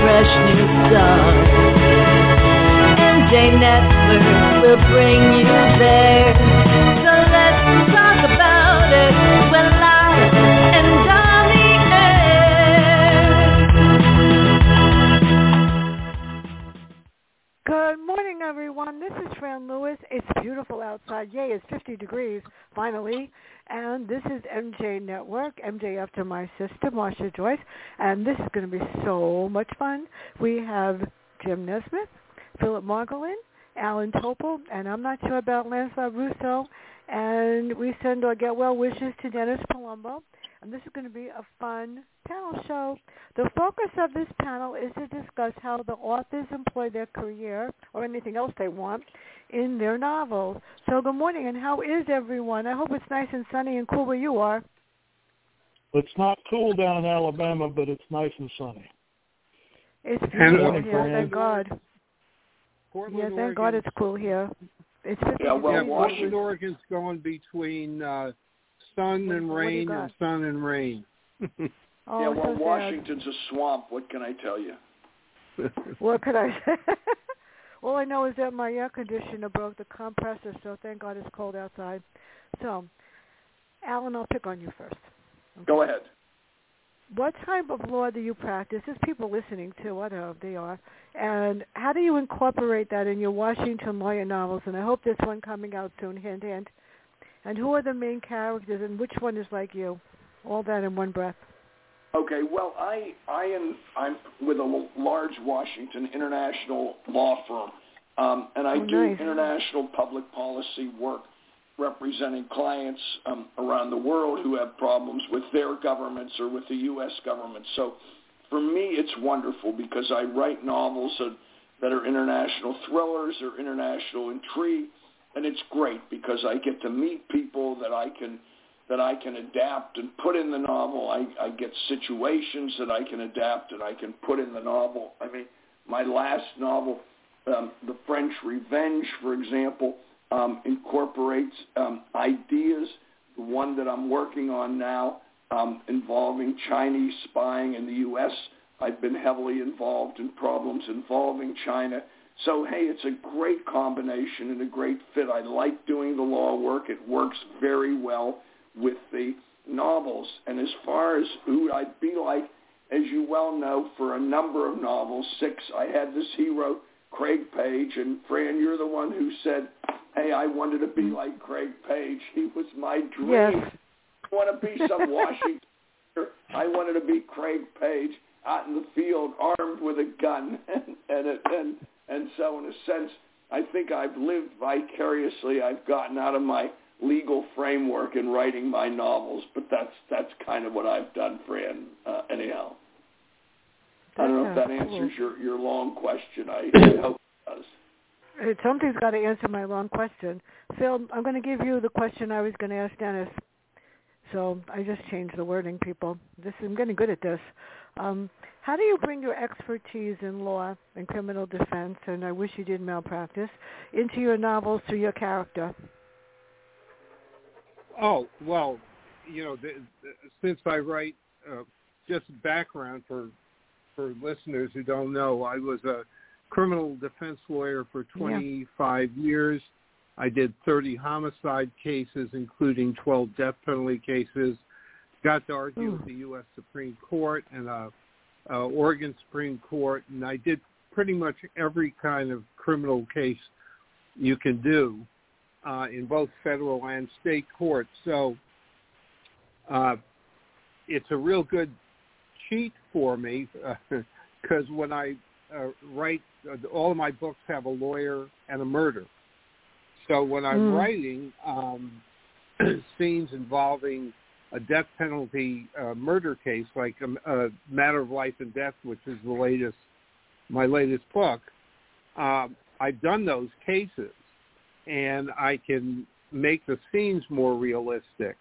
Fresh new Network will bring you there. So let's talk about it. Live and on the air. Good morning, everyone. This is Fran Lewis. It's beautiful outside. Yay, it's 50 degrees, finally. And this is MJ Network, MJ after my sister, Marsha Joyce. And this is going to be so much fun. We have Jim Nesbitt, Phillip Margolin, Alan Topol, and I'm not sure about Lance LaRusso. And we send our get well wishes to Dennis Palumbo. And this is going to be a fun panel show. The focus of this panel is to discuss how the authors employ their career or anything else they want in their novels. So good morning, and how is everyone? I hope it's nice and sunny and cool where you are. It's not cool down in Alabama, but it's nice and sunny. It's And- beautiful here, thank God. Portland, Yeah, thank Oregon. God it's cool here. It's 50 Yeah, well, yeah, degrees. Portland, Oregon's going between uh, sun What- and what do you rain and sun and rain. Oh, yeah, well, so sad. Washington's a swamp. What can I tell you? What could I say? All I know is that my air conditioner broke the compressor, so thank God it's cold outside. So, Alan, I'll pick on you first. Go ahead. What type of law do you practice? There's people listening too. I don't know if they are. And how do you incorporate that in your Washington lawyer novels? And I hope there's one coming out soon, hint, hint. And who are the main characters, and which one is like you? All that in one breath. Okay, well, I I am I'm with a large Washington international law firm, um, and I Oh, do nice. international public policy work representing clients um, around the world who have problems with their governments or with the U.S. government. So, for me, it's wonderful because I write novels that, that are international thrillers or international intrigue, and it's great because I get to meet people that I can that I can adapt and put in the novel. I, I get situations that I can adapt and I can put in the novel. I mean, my last novel, um, The French Revenge, for example, um, incorporates um, ideas. The one that I'm working on now um, involving Chinese spying in the U.S. I've been heavily involved in problems involving China. So, hey, it's a great combination and a great fit. I like doing the law work. It works very well with the novels. And as far as who I'd be like, as you well know, for a number of novels, six, I had this hero, Craig Page, and Fran, you're the one who said, hey, I wanted to be mm-hmm. like Craig Page. He was my dream. Yes. I want to be some Washington. I wanted to be Craig Page out in the field, armed with a gun, and and and and so in a sense, I think I've lived vicariously. I've gotten out of my legal framework in writing my novels, but that's that's kind of what I've done, Fran. Uh, anyhow, I don't know if that answers your your long question. I hope it does. Uh, Something's got to answer my long question. Phil, I'm going to give you the question I was going to ask Dennis. So I just changed the wording, people. This I'm getting good at this. Um, how do you bring your expertise in law and criminal defense, and I wish you did malpractice, into your novels through your character? Oh well, you know, the, the, since I write uh, just background for for listeners who don't know, I was a criminal defense lawyer for 25 years. I did 30 homicide cases, including 12 death penalty cases. Got to argue Ooh. with the U.S. Supreme Court and uh, uh, Oregon Supreme Court, and I did pretty much every kind of criminal case you can do uh, in both federal and state courts. So uh, it's a real good cheat for me because when I uh, write, uh, all of my books have a lawyer and a murder. So when I'm Mm. writing um, scenes involving a death penalty uh, murder case, like a, a matter of life and death, which is the latest, my latest book, uh, I've done those cases, and I can make the scenes more realistic.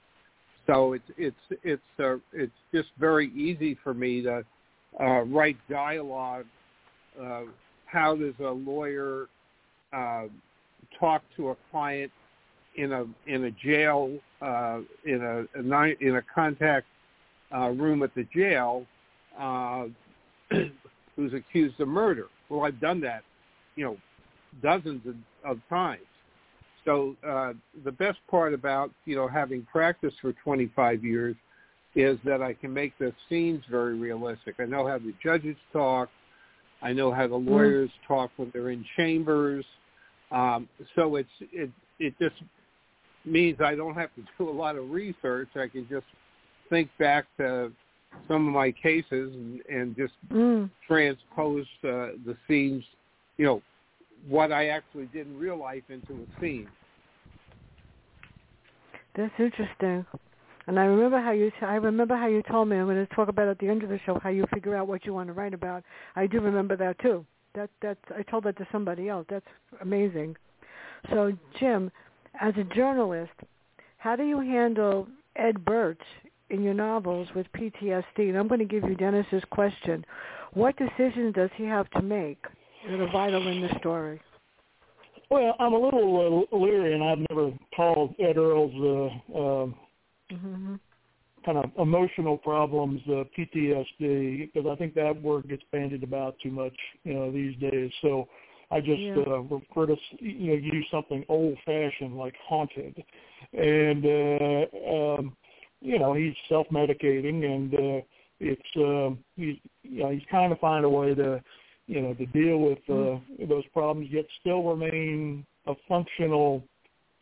So it's it's it's uh, it's just very easy for me to uh, write dialogue. Uh, how does a lawyer uh, talk to a client in a in a jail uh, in a, a in a contact uh, room at the jail uh, who's accused of murder. Well, I've done that, you know, dozens of, of times. So uh, the best part about you know having practiced for 25 years is that I can make the scenes very realistic. I know how the judges talk. I know how the mm-hmm. lawyers mm. talk when they're in chambers. Um, so it's it it just means I don't have to do a lot of research. I can just think back to some of my cases and, and just mm. transpose uh, the scenes, you know, what I actually did in real life into a scene. That's interesting. And I remember how you I remember how you told me I'm going to talk about at the end of the show how you figure out what you want to write about. I do remember that too. That that I told that to somebody else. That's amazing. So Jim, as a journalist, how do you handle Ed Burch in your novels with PTSD? And I'm going to give you Dennis's question. What decisions does he have to make that are vital in the story? Well, I'm a little uh, leery, and I've never called Ed Earl's uh, uh, mm-hmm. kind of emotional problems uh, PTSD because I think that word gets bandied about too much, you know, these days. So I just yeah. uh, prefer to you know use something old fashioned like haunted, and uh, um, you know he's self medicating and uh, it's uh, he's you know he's trying to find a way to you know to deal with uh, mm-hmm. those problems yet still remain a functional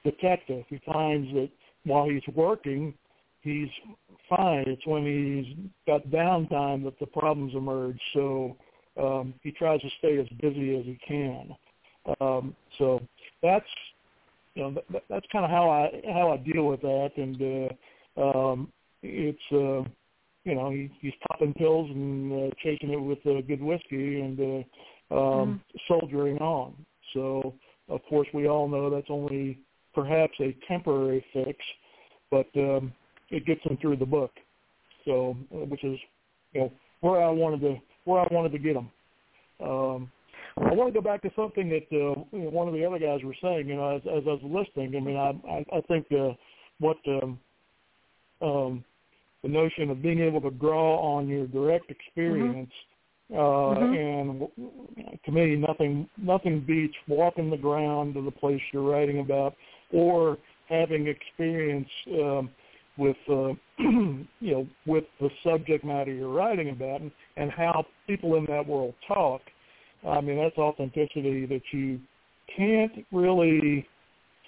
detective. He finds that while he's working, he's fine. It's when he's got downtime that the problems emerge. So um, he tries to stay as busy as he can. Um, so that's you know that, that's kind of how I how I deal with that, and uh, um, it's uh, you know he, he's popping pills and uh, chasing it with uh, good whiskey and uh, um, mm. soldiering on. So of course we all know that's only perhaps a temporary fix, but um, it gets him through the book. So uh, which is you know where I wanted to where I wanted to get them. Um, I want to go back to something that uh, one of the other guys were saying. You know, as, as I was listening, I mean, I I, I think uh, what um, um, the notion of being able to draw on your direct experience. Mm-hmm. Uh, mm-hmm. and to me, nothing nothing beats walking the ground to the place you're writing about, or having experience um, with uh, you know with the subject matter you're writing about and, and how people in that world talk. I mean that's authenticity that you can't really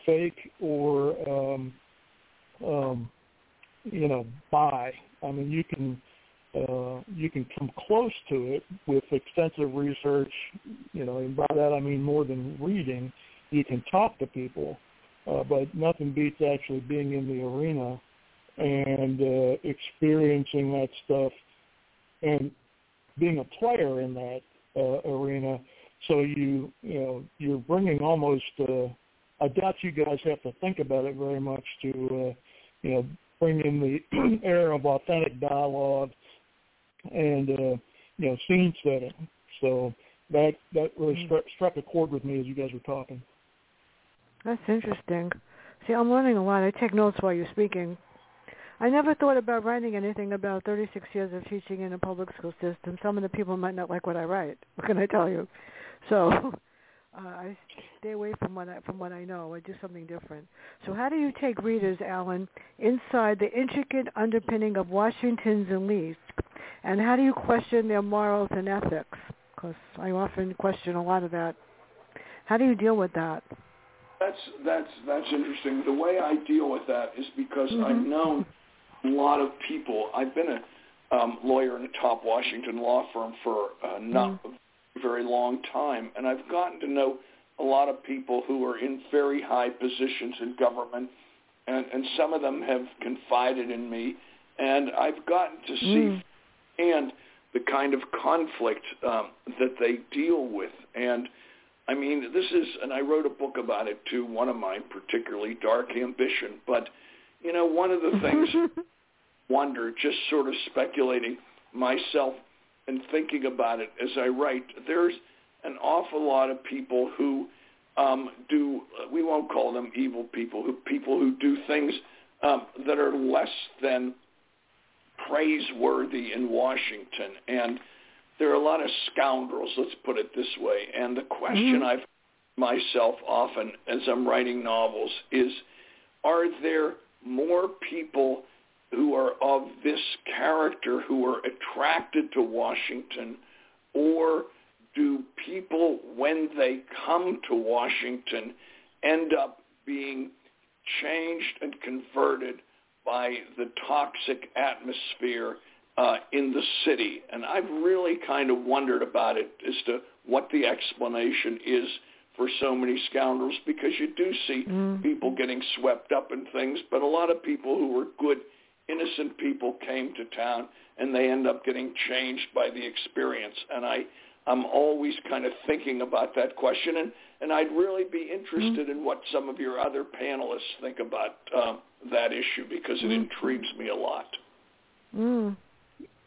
fake or um, um, you know buy. I mean you can uh, you can come close to it with extensive research. You know, and by that I mean more than reading. You can talk to people, uh, but nothing beats actually being in the arena and uh, experiencing that stuff and being a player in that uh, arena. So you you know you're bringing almost. Uh, I doubt you guys have to think about it very much to uh, you know bring in the air of authentic dialogue and uh, you know scene setting. So that that really mm. struck, struck a chord with me as you guys were talking. That's interesting. See, I'm learning a lot. I take notes while you're speaking. I never thought about writing anything about 36 years of teaching in a public school system. Some of the people might not like what I write. What can I tell you? So uh, I stay away from what I, from what I know. I do something different. So how do you take readers, Alan, inside the intricate underpinning of Washington's elite, and how do you question their morals and ethics? Because I often question a lot of that. How do you deal with that? That's that's that's interesting. The way I deal with that is because mm-hmm. I've known lot of people. I've been a um, lawyer in a top Washington law firm for uh, not mm. a very long time, and I've gotten to know a lot of people who are in very high positions in government and, and some of them have confided in me, and I've gotten to see Mm. and the kind of conflict um, that they deal with. And I mean, this is, and I wrote a book about it too, one of mine, particularly Dark Ambition. But, you know, one of the things, wonder, just sort of speculating myself and thinking about it as I write, there's an awful lot of people who um, do, we won't call them evil people, who people who do things um, that are less than praiseworthy in Washington. And there are a lot of scoundrels, let's put it this way. And the question Mhm. I've myself often as I'm writing novels is, are there more people who are of this character who are attracted to Washington or do people when they come to Washington end up being changed and converted by the toxic atmosphere uh, in the city. And I've really kind of wondered about it as to what the explanation is for so many scoundrels because you do see Mm. people getting swept up in things, but a lot of people who were good, innocent people came to town and they end up getting changed by the experience. And I, I'm always kind of thinking about that question, and, and I'd really be interested in what some of your other panelists think about um, that issue because it Mm. intrigues me a lot. Mm.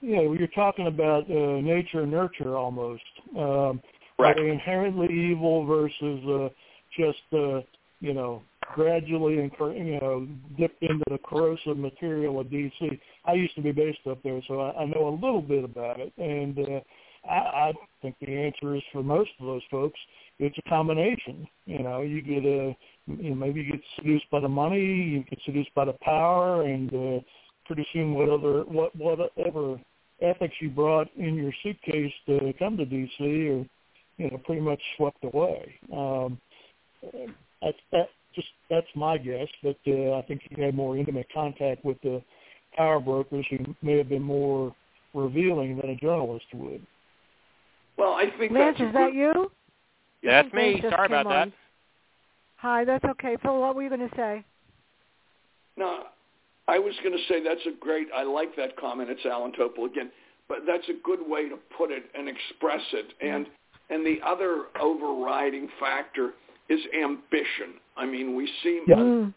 Yeah, well, you're talking about uh, nature and nurture almost. Um, Right. Are they inherently evil versus uh, just uh, you know gradually and you know dipped into the corrosive material of DC? I used to be based up there, so I, I know a little bit about it, and uh, I, I think the answer is for most of those folks, it's a combination. You know, you get a you know, maybe you get seduced by the money, you get seduced by the power, and uh, pretty soon whatever what whatever ethics you brought in your suitcase to come to DC are you know pretty much swept away. Um, that just that's my guess, but uh, I think he had more intimate contact with the power brokers who may have been more revealing than a journalist would. Well, I think Lance, that's a is that good, you? That's Lance me. Sorry about came that. Hi, that's okay. Phil, what were you going to say? No, I was going to say that's a great. I like that comment. It's Alan Topol again, but that's a good way to put it and express it. And and the other overriding factor is ambition. I mean, we see Yeah. Mm.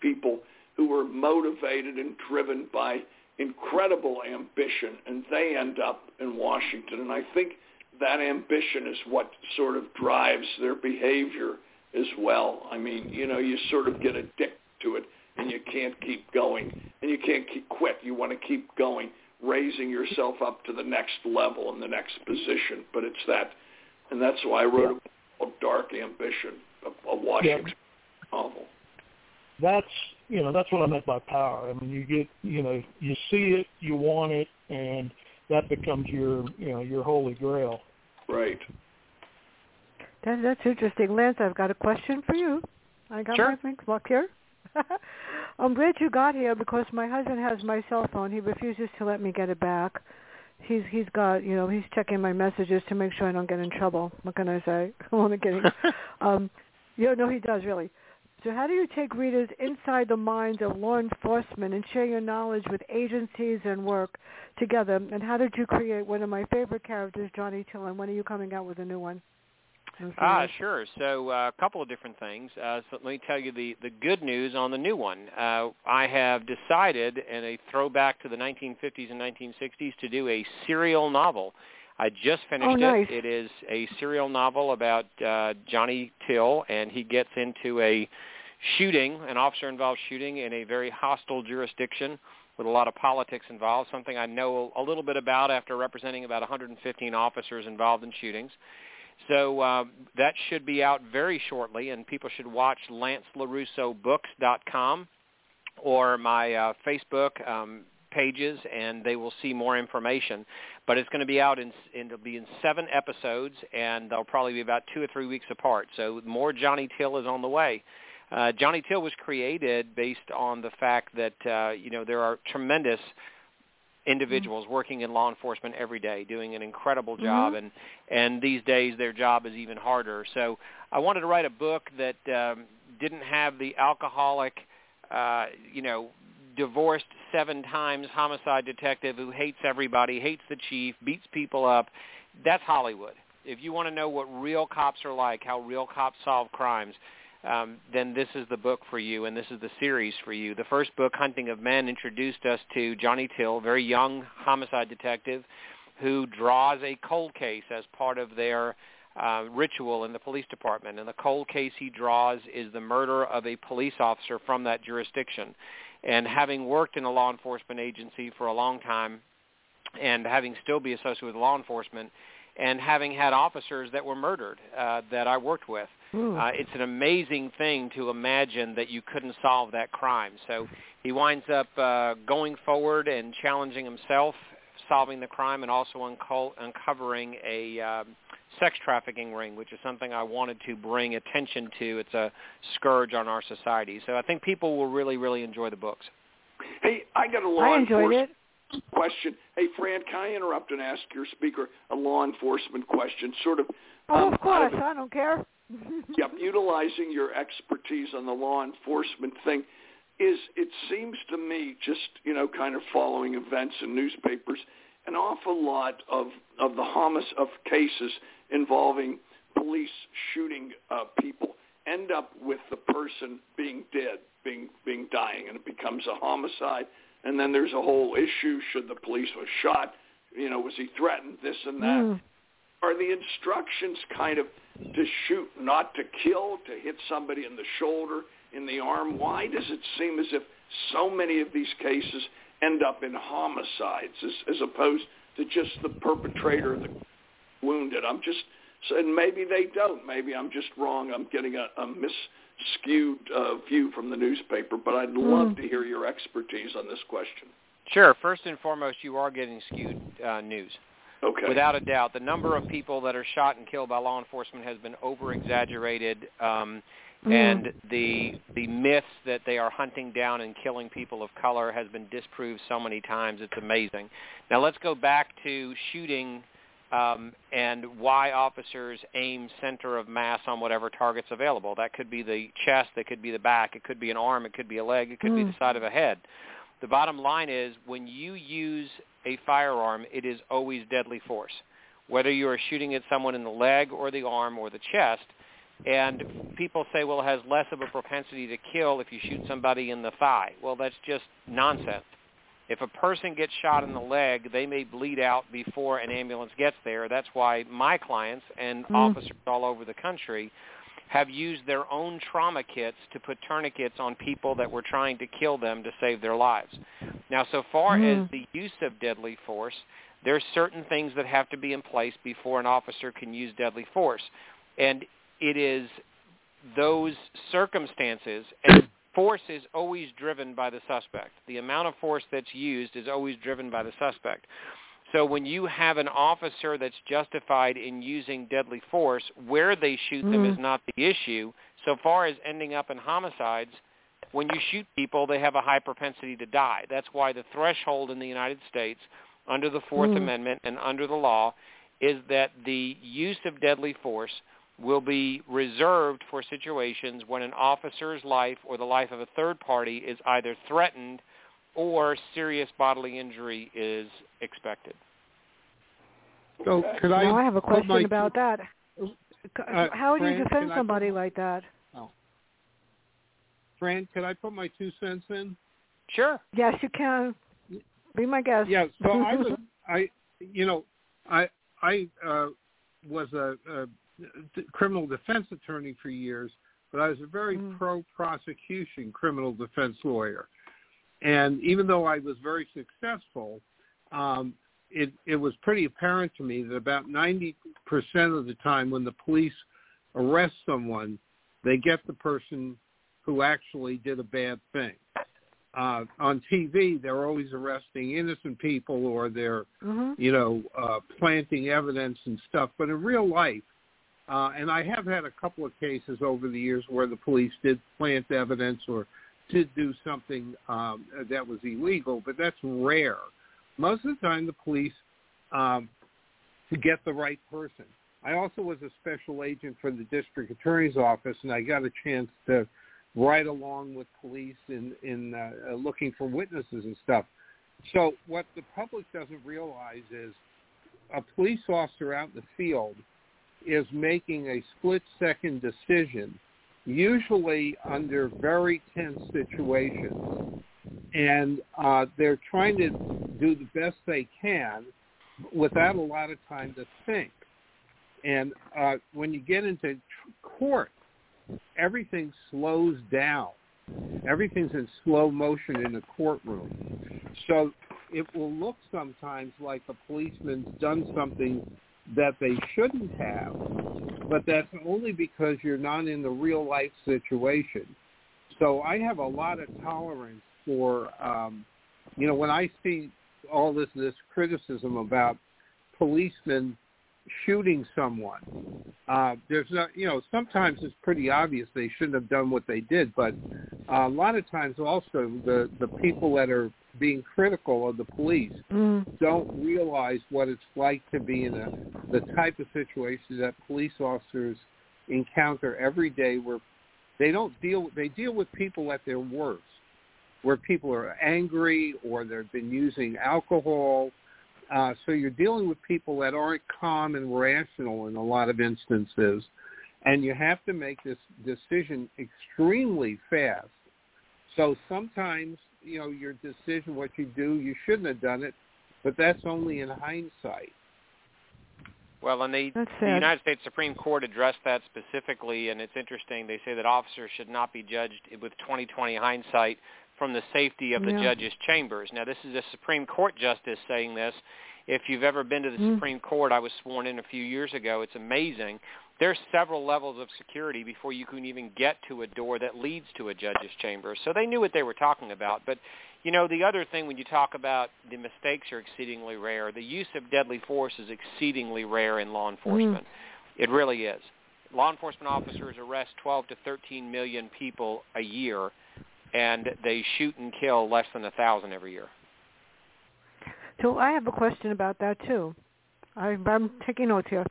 people who are motivated and driven by incredible ambition, and they end up in Washington. And I think that ambition is what sort of drives their behavior as well. I mean, you know, you sort of get addicted to it, and you can't keep going, and you can't keep quit. You want to keep going, raising yourself up to the next level and the next position. But it's that, and that's why I wrote a book called Dark Ambition, a, a Washington novel. That's you know that's what I meant by power. I mean, you get you know you see it, you want it, and that becomes your you know your holy grail. Right. That, that's interesting. Lance, I've got a question for you. I got Sure. my things up here. I'm glad you got here because my husband has my cell phone. He refuses to let me get it back. He's he's got you know he's checking my messages to make sure I don't get in trouble. What can I say? I'm only kidding. um, yeah, no, he does really. So how do you take readers inside the minds of law enforcement and share your knowledge with agencies and work together? And how did you create one of my favorite characters, Johnny Till? And when are you coming out with a new one? I'm Ah, sure. So uh, a couple of different things. Uh, so let me tell you the, the good news on the new one. Uh, I have decided, in a throwback to the 1950s and 1960s, to do a serial novel. I just finished Oh, nice. it. It is a serial novel about uh, Johnny Till, and he gets into a shooting, an officer-involved shooting in a very hostile jurisdiction with a lot of politics involved, something I know a little bit about after representing about 115 officers involved in shootings. So uh, that should be out very shortly, and people should watch LanceLaRussoBooks.com or my uh, Facebook um, pages, and they will see more information. But it's going to be out in, in it'll be in seven episodes, and they'll probably be about two or three weeks apart. So more Johnny Till is on the way. Uh, Johnny Till was created based on the fact that uh, you know there are tremendous individuals working in law enforcement every day doing an incredible job Mhm. and and these days their job is even harder so i wanted to write a book that um, didn't have the alcoholic uh, you know, divorced seven times homicide detective who hates everybody, hates the chief, beats people up. That's Hollywood. If you want to know what real cops are like, how real cops solve crimes, um, then this is the book for you, and this is the series for you. The first book, Hunting of Men, introduced us to Johnny Till, very young homicide detective who draws a cold case as part of their uh, ritual in the police department. And the cold case he draws is the murder of a police officer from that jurisdiction. And having worked in a law enforcement agency for a long time and having still be associated with law enforcement and having had officers that were murdered uh, that I worked with. Uh, it's an amazing thing to imagine that you couldn't solve that crime. So he winds up uh, going forward and challenging himself, solving the crime, and also unco- uncovering a um, sex trafficking ring, which is something I wanted to bring attention to. It's a scourge on our society. So I think people will really, really enjoy the books. Hey, I got a law I enjoyed enforcement it. question. Hey, Fran, can I interrupt and ask your speaker a law enforcement question? Sort of. Oh, um, of course. of- I don't care. yep, utilizing your expertise on the law enforcement thing is it seems to me just you know kind of following events in newspapers an awful lot of of the homic of cases involving police shooting uh, people end up with the person being dead being being dying and it becomes a homicide and then there's a whole issue should the police was shot you know was he threatened this and that Mm. Are the instructions kind of to shoot, not to kill, to hit somebody in the shoulder, in the arm? Why does it seem as if so many of these cases end up in homicides as, as opposed to just the perpetrator, the wounded? I'm just, and maybe they don't. Maybe I'm just wrong. I'm getting a, a mis-skewed uh, view from the newspaper, but I'd love to hear your expertise on this question. Sure. First and foremost, you are getting skewed uh, news. Okay. Without a doubt, the number of people that are shot and killed by law enforcement has been over exaggerated, um, Mm. and the the myths that they are hunting down and killing people of color has been disproved so many times. It's amazing. Now let's go back to shooting um, and why officers aim center of mass on whatever target's available. That could be the chest, that could be the back, it could be an arm, it could be a leg, it could be Mm. the side of a head. The bottom line is when you use a firearm, it is always deadly force. Whether you are shooting at someone in the leg or the arm or the chest, and people say, well, it has less of a propensity to kill if you shoot somebody in the thigh. Well, that's just nonsense. If a person gets shot in the leg, they may bleed out before an ambulance gets there. That's why my clients and Mm. officers all over the country have used their own trauma kits to put tourniquets on people that were trying to kill them to save their lives. Now, so far Mm. as the use of deadly force, there's certain things that have to be in place before an officer can use deadly force. And it is those circumstances and force is always driven by the suspect. The amount of force that's used is always driven by the suspect. So when you have an officer that's justified in using deadly force, where they shoot them Mhm. is not the issue. So far as ending up in homicides, when you shoot people, they have a high propensity to die. That's why the threshold in the United States under the 4th Mhm. Amendment and under the law is that the use of deadly force will be reserved for situations when an officer's life or the life of a third party is either threatened or serious bodily injury is expected. So could I? now I have a question my- about that. Uh, How would you defend can I- somebody like that? Fran, could I put my two cents in? Sure. Yes, you can. Be my guest. Yeah. So I was, I, you know, I I uh, was a, a d- criminal defense attorney for years, but I was a very Mm. pro prosecution criminal defense lawyer, and even though I was very successful, um, it it was pretty apparent to me that about ninety percent of the time when the police arrest someone, they get the person who actually did a bad thing. Uh, on TV, they're always arresting innocent people or they're, hmm you know, uh, planting evidence and stuff. But in real life, uh, and I have had a couple of cases over the years where the police did plant evidence or did do something um, that was illegal, but that's rare. Most of the time, the police um, to get the right person. I also was a special agent for the district attorney's office, and I got a chance to right along with police in in uh, looking for witnesses and stuff. So what the public doesn't realize is a police officer out in the field is making a split second decision, usually under very tense situations. And uh, they're trying to do the best they can without a lot of time to think. And uh, when you get into court, everything slows down. Everything's in slow motion in a courtroom. So it will look sometimes like a policeman's done something that they shouldn't have, but that's only because you're not in the real life situation. So I have a lot of tolerance for, um, you know, when I see all this this criticism about policemen shooting someone. Uh, there's not, you know, sometimes it's pretty obvious they shouldn't have done what they did, but a lot of times also the the people that are being critical of the police mm. don't realize what it's like to be in a the type of situation that police officers encounter every day where they don't deal they deal with people at their worst where people are angry or they've been using alcohol uh, so you're dealing with people that aren't calm and rational in a lot of instances and you have to make this decision extremely fast so sometimes you know your decision, what you do, you shouldn't have done it, but that's only in hindsight. Well, and the, the United States Supreme Court addressed that specifically, and it's interesting. They say that officers should not be judged with 20/20 hindsight from the safety of the yeah. judge's chambers. Now, this is a Supreme Court justice saying this. If you've ever been to the mm. Supreme Court, I was sworn in a few years ago. It's amazing there's several levels of security before you can even get to a door that leads to a judge's chamber. So they knew what they were talking about. But, you know, the other thing when you talk about the mistakes are exceedingly rare, the use of deadly force is exceedingly rare in law enforcement. Mm. It really is. Law enforcement officers arrest 12 to 13 million people a year, and they shoot and kill less than a thousand every year. So I have a question about that too. I, I'm taking notes here.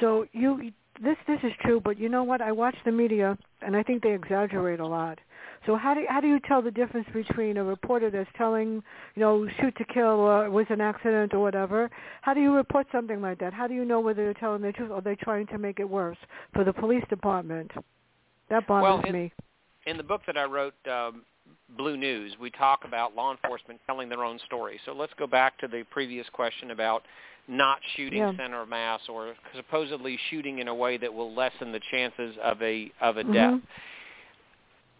So you this this is true, but you know what? I watch the media, and I think they exaggerate a lot. So how do you, how do you tell the difference between a reporter that's telling, you know, shoot to kill or it was an accident or whatever? How do you report something like that? How do you know whether they're telling the truth or they're trying to make it worse for the police department? That bothers well, in, me. In the book that I wrote, um, Blue News, we talk about law enforcement telling their own story. So let's go back to the previous question about not shooting yeah. center mass or supposedly shooting in a way that will lessen the chances of a of a mm-hmm. death.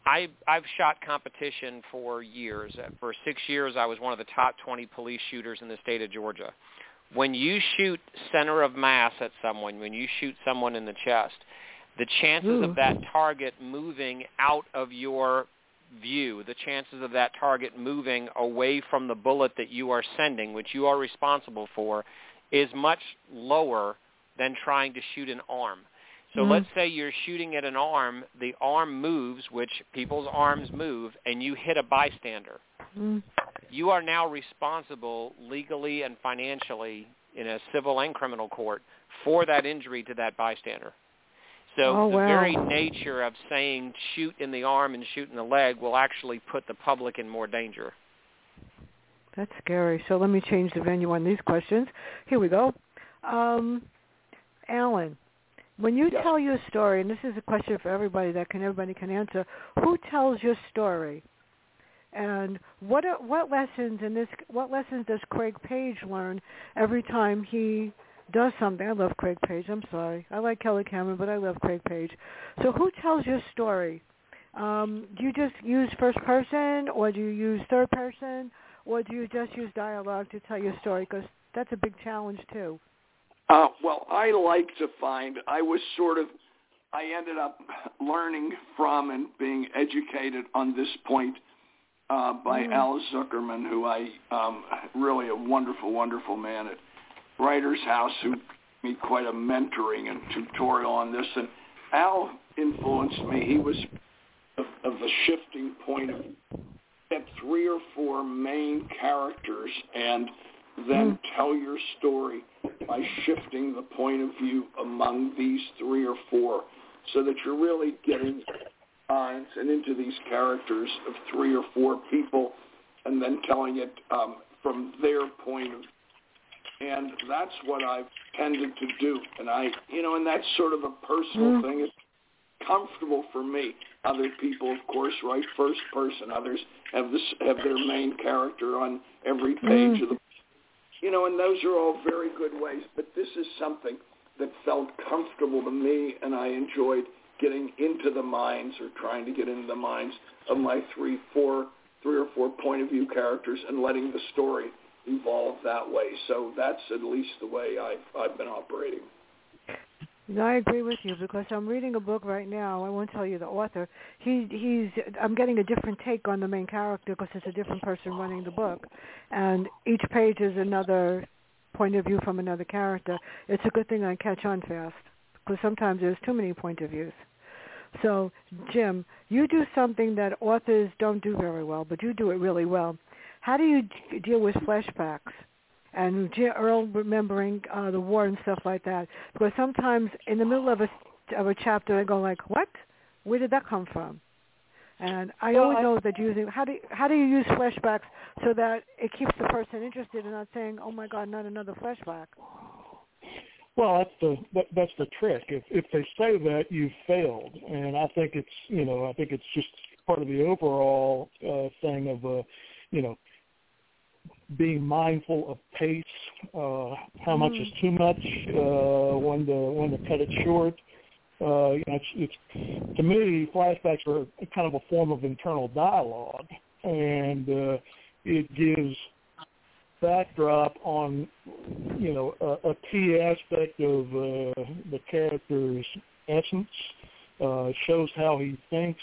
I I've shot competition for years. For 6 years I was one of the top 20 police shooters in the state of Georgia. When you shoot center of mass at someone, when you shoot someone in the chest, the chances Ooh. of that target moving out of your view, the chances of that target moving away from the bullet that you are sending, which you are responsible for, is much lower than trying to shoot an arm. So mm-hmm. let's say you're shooting at an arm, the arm moves, which people's arms move, and you hit a bystander. Mm-hmm. You are now responsible legally and financially in a civil and criminal court for that injury to that bystander. So oh, the wow. very nature of saying shoot in the arm and shoot in the leg will actually put the public in more danger. That's scary. So let me change the venue on these questions. Here we go. Um, Alan, when you yes. tell your story, and this is a question for everybody that can everybody can answer, who tells your story? And what are, what lessons in this what lessons does Craig Page learn every time he does something? I love Craig Page. I'm sorry. I like Kelly Cameron, but I love Craig Page. So who tells your story? Um, do you just use first person, or do you use third person, or do you just use dialogue to tell your story? Because that's a big challenge too. Uh, well, I like to find. I was sort of. I ended up learning from and being educated on this point uh, by mm-hmm. Al Zuckerman, who I um, really a wonderful, wonderful man at Writers House, who me quite a mentoring and tutorial on this. And Al influenced me. He was of, of the shifting point of get three or four main characters and then mm. tell your story by shifting the point of view among these three or four so that you're really getting minds and into these characters of three or four people, and then telling it um, from their point of and that's what I've tended to do. And I, you know, and that's sort of a personal mm. thing. It's comfortable for me. Other people, of course, write first person. Others have this have their main character on every page mm. of the, you know, and those are all very good ways. But this is something that felt comfortable to me, and I enjoyed getting into the minds or trying to get into the minds of my three, four, three or four point of view characters and letting the story evolve that way. So that's at least the way I've I've been operating. I agree with you because I'm reading a book right now. I won't tell you the author. He he's I'm getting a different take on the main character because it's a different person running the book, and each page is another point of view from another character. It's a good thing I catch on fast because sometimes there's too many point of views. So, Jim, you do something that authors don't do very well, but you do it really well. How do you deal with flashbacks? And Earl remembering uh, the war and stuff like that. Because sometimes in the middle of a of a chapter, I go like, "What? Where did that come from?" And I well, always I, know that using how do you, how do you use flashbacks so that it keeps the person interested and not saying, "Oh my God, not another flashback." Well, that's the that, that's the trick. If if they say that, you've failed, and I think it's you know I think it's just part of the overall uh, thing of uh, you know being mindful of pace, uh, how much is mm. too much, uh, when to when to cut it short. Uh, you know, it's, it's to me flashbacks are kind of a form of internal dialogue, and uh, it gives backdrop on you know a, a key aspect of uh, the character's essence. Uh, shows how he thinks,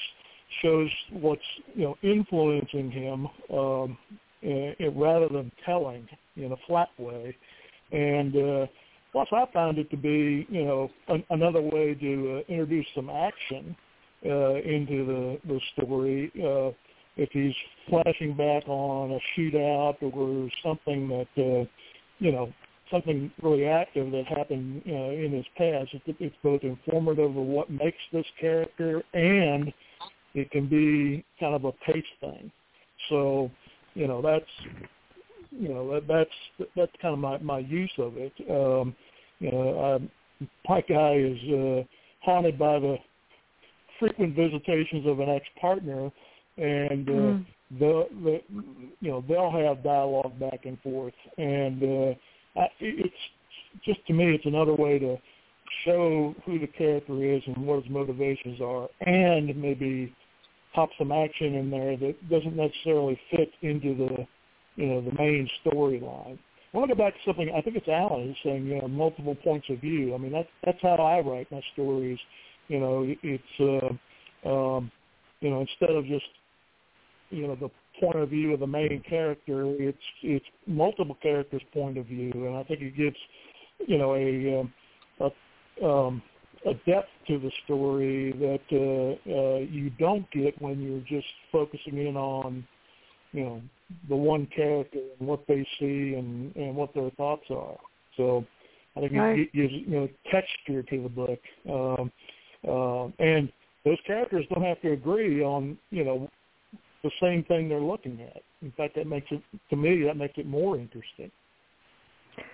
shows what's you know influencing him. Um, uh, rather than telling in a flat way. And uh, plus, I found it to be, you know, an, another way to uh, introduce some action uh, into the the story. Uh, if he's flashing back on a shootout or something that, uh, you know, something really active that happened uh, in his past, it, it's both informative of what makes this character and it can be kind of a pace thing. So you know that's you know that, that's that's kind of my my use of it. Um, you know, I, my guy is uh, haunted by the frequent visitations of an ex-partner, and uh, mm. the the you know they'll have dialogue back and forth, and uh, I, it's just to me it's another way to show who the character is and what his motivations are, and maybe pop some action in there that doesn't necessarily fit into the you know the main storyline. I want to go back to something I think it's Alan who's saying you know multiple points of view. I mean that's that's how I write my stories. You know it's uh, um, you know instead of just you know the point of view of the main character, it's it's multiple characters' point of view, and I think it gives you know a um, a um, a depth to the story that uh, uh, you don't get when you're just focusing in on, you know, the one character and what they see and and what their thoughts are. So I think right. it gives you know texture to the book, um, uh, and those characters don't have to agree on you know the same thing they're looking at. In fact, that makes it to me that makes it more interesting.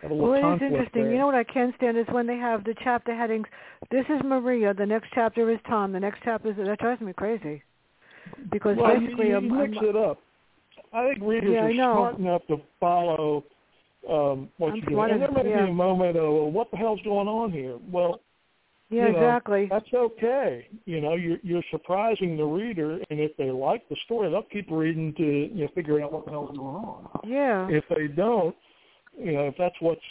Well, it is interesting. There. You know what I can't stand is when they have the chapter headings. This is Maria. The next chapter is Tom. The next chapter is that drives me crazy. Because well, basically, you, you mix it up. I think readers yeah, are smart enough to follow um, what I'm you're doing. And there may yeah. be a moment of, well, what the hell's going on here? Well, yeah, you know, exactly. That's okay. You know, you're you're surprising the reader, and if they like the story, they'll keep reading to you know figure out what the hell's going on. Yeah. If they don't, you know, if that's what's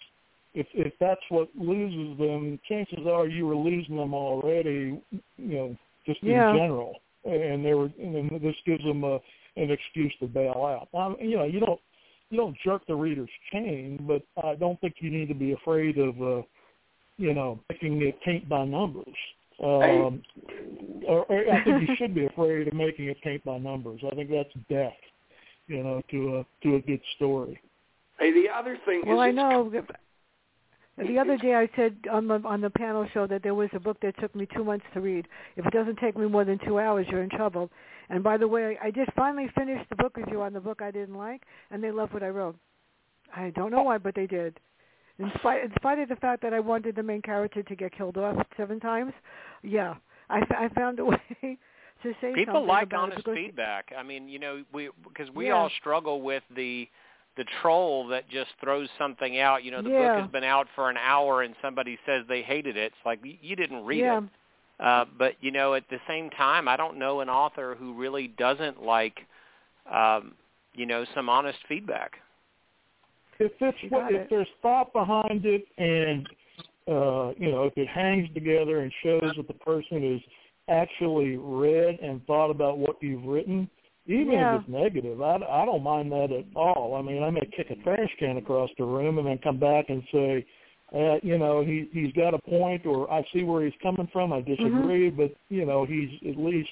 if if that's what loses them, chances are you were losing them already. You know, just yeah. in general, and they were, and this gives them a an excuse to bail out. Um, you know, you don't you don't jerk the reader's chain, but I don't think you need to be afraid of, uh, you know, making it paint by numbers. Um, or, or I think you should be afraid of making it paint by numbers. I think that's death, you know, to a to a good story. Hey, the other thing well, is I know. The other day I said on the on the panel show that there was a book that took me two months to read. If it doesn't take me more than two hours, you're in trouble. And by the way, I just finally finished the book review on the book I didn't like, and they loved what I wrote. I don't know why, but they did. In spite, in spite of the fact that I wanted the main character to get killed off seven times, yeah, I, I found a way to say something. people like about honest feedback. I mean, you know, we because we yeah. all struggle with the the troll that just throws something out. You know, the yeah. book has been out for an hour and somebody says they hated it. It's like you didn't read yeah. it. Uh, but you know, at the same time, I don't know an author who really doesn't like, um, you know, some honest feedback. If it's what, if there's thought behind it, and uh, you know, if it hangs together and shows that the person has actually read and thought about what you've written, even yeah. if it's negative, I, I don't mind that at all. I mean, I may kick a trash can across the room and then come back and say, uh, you know, he he's got a point, or I see where he's coming from. I disagree, mm-hmm. but you know, he's at least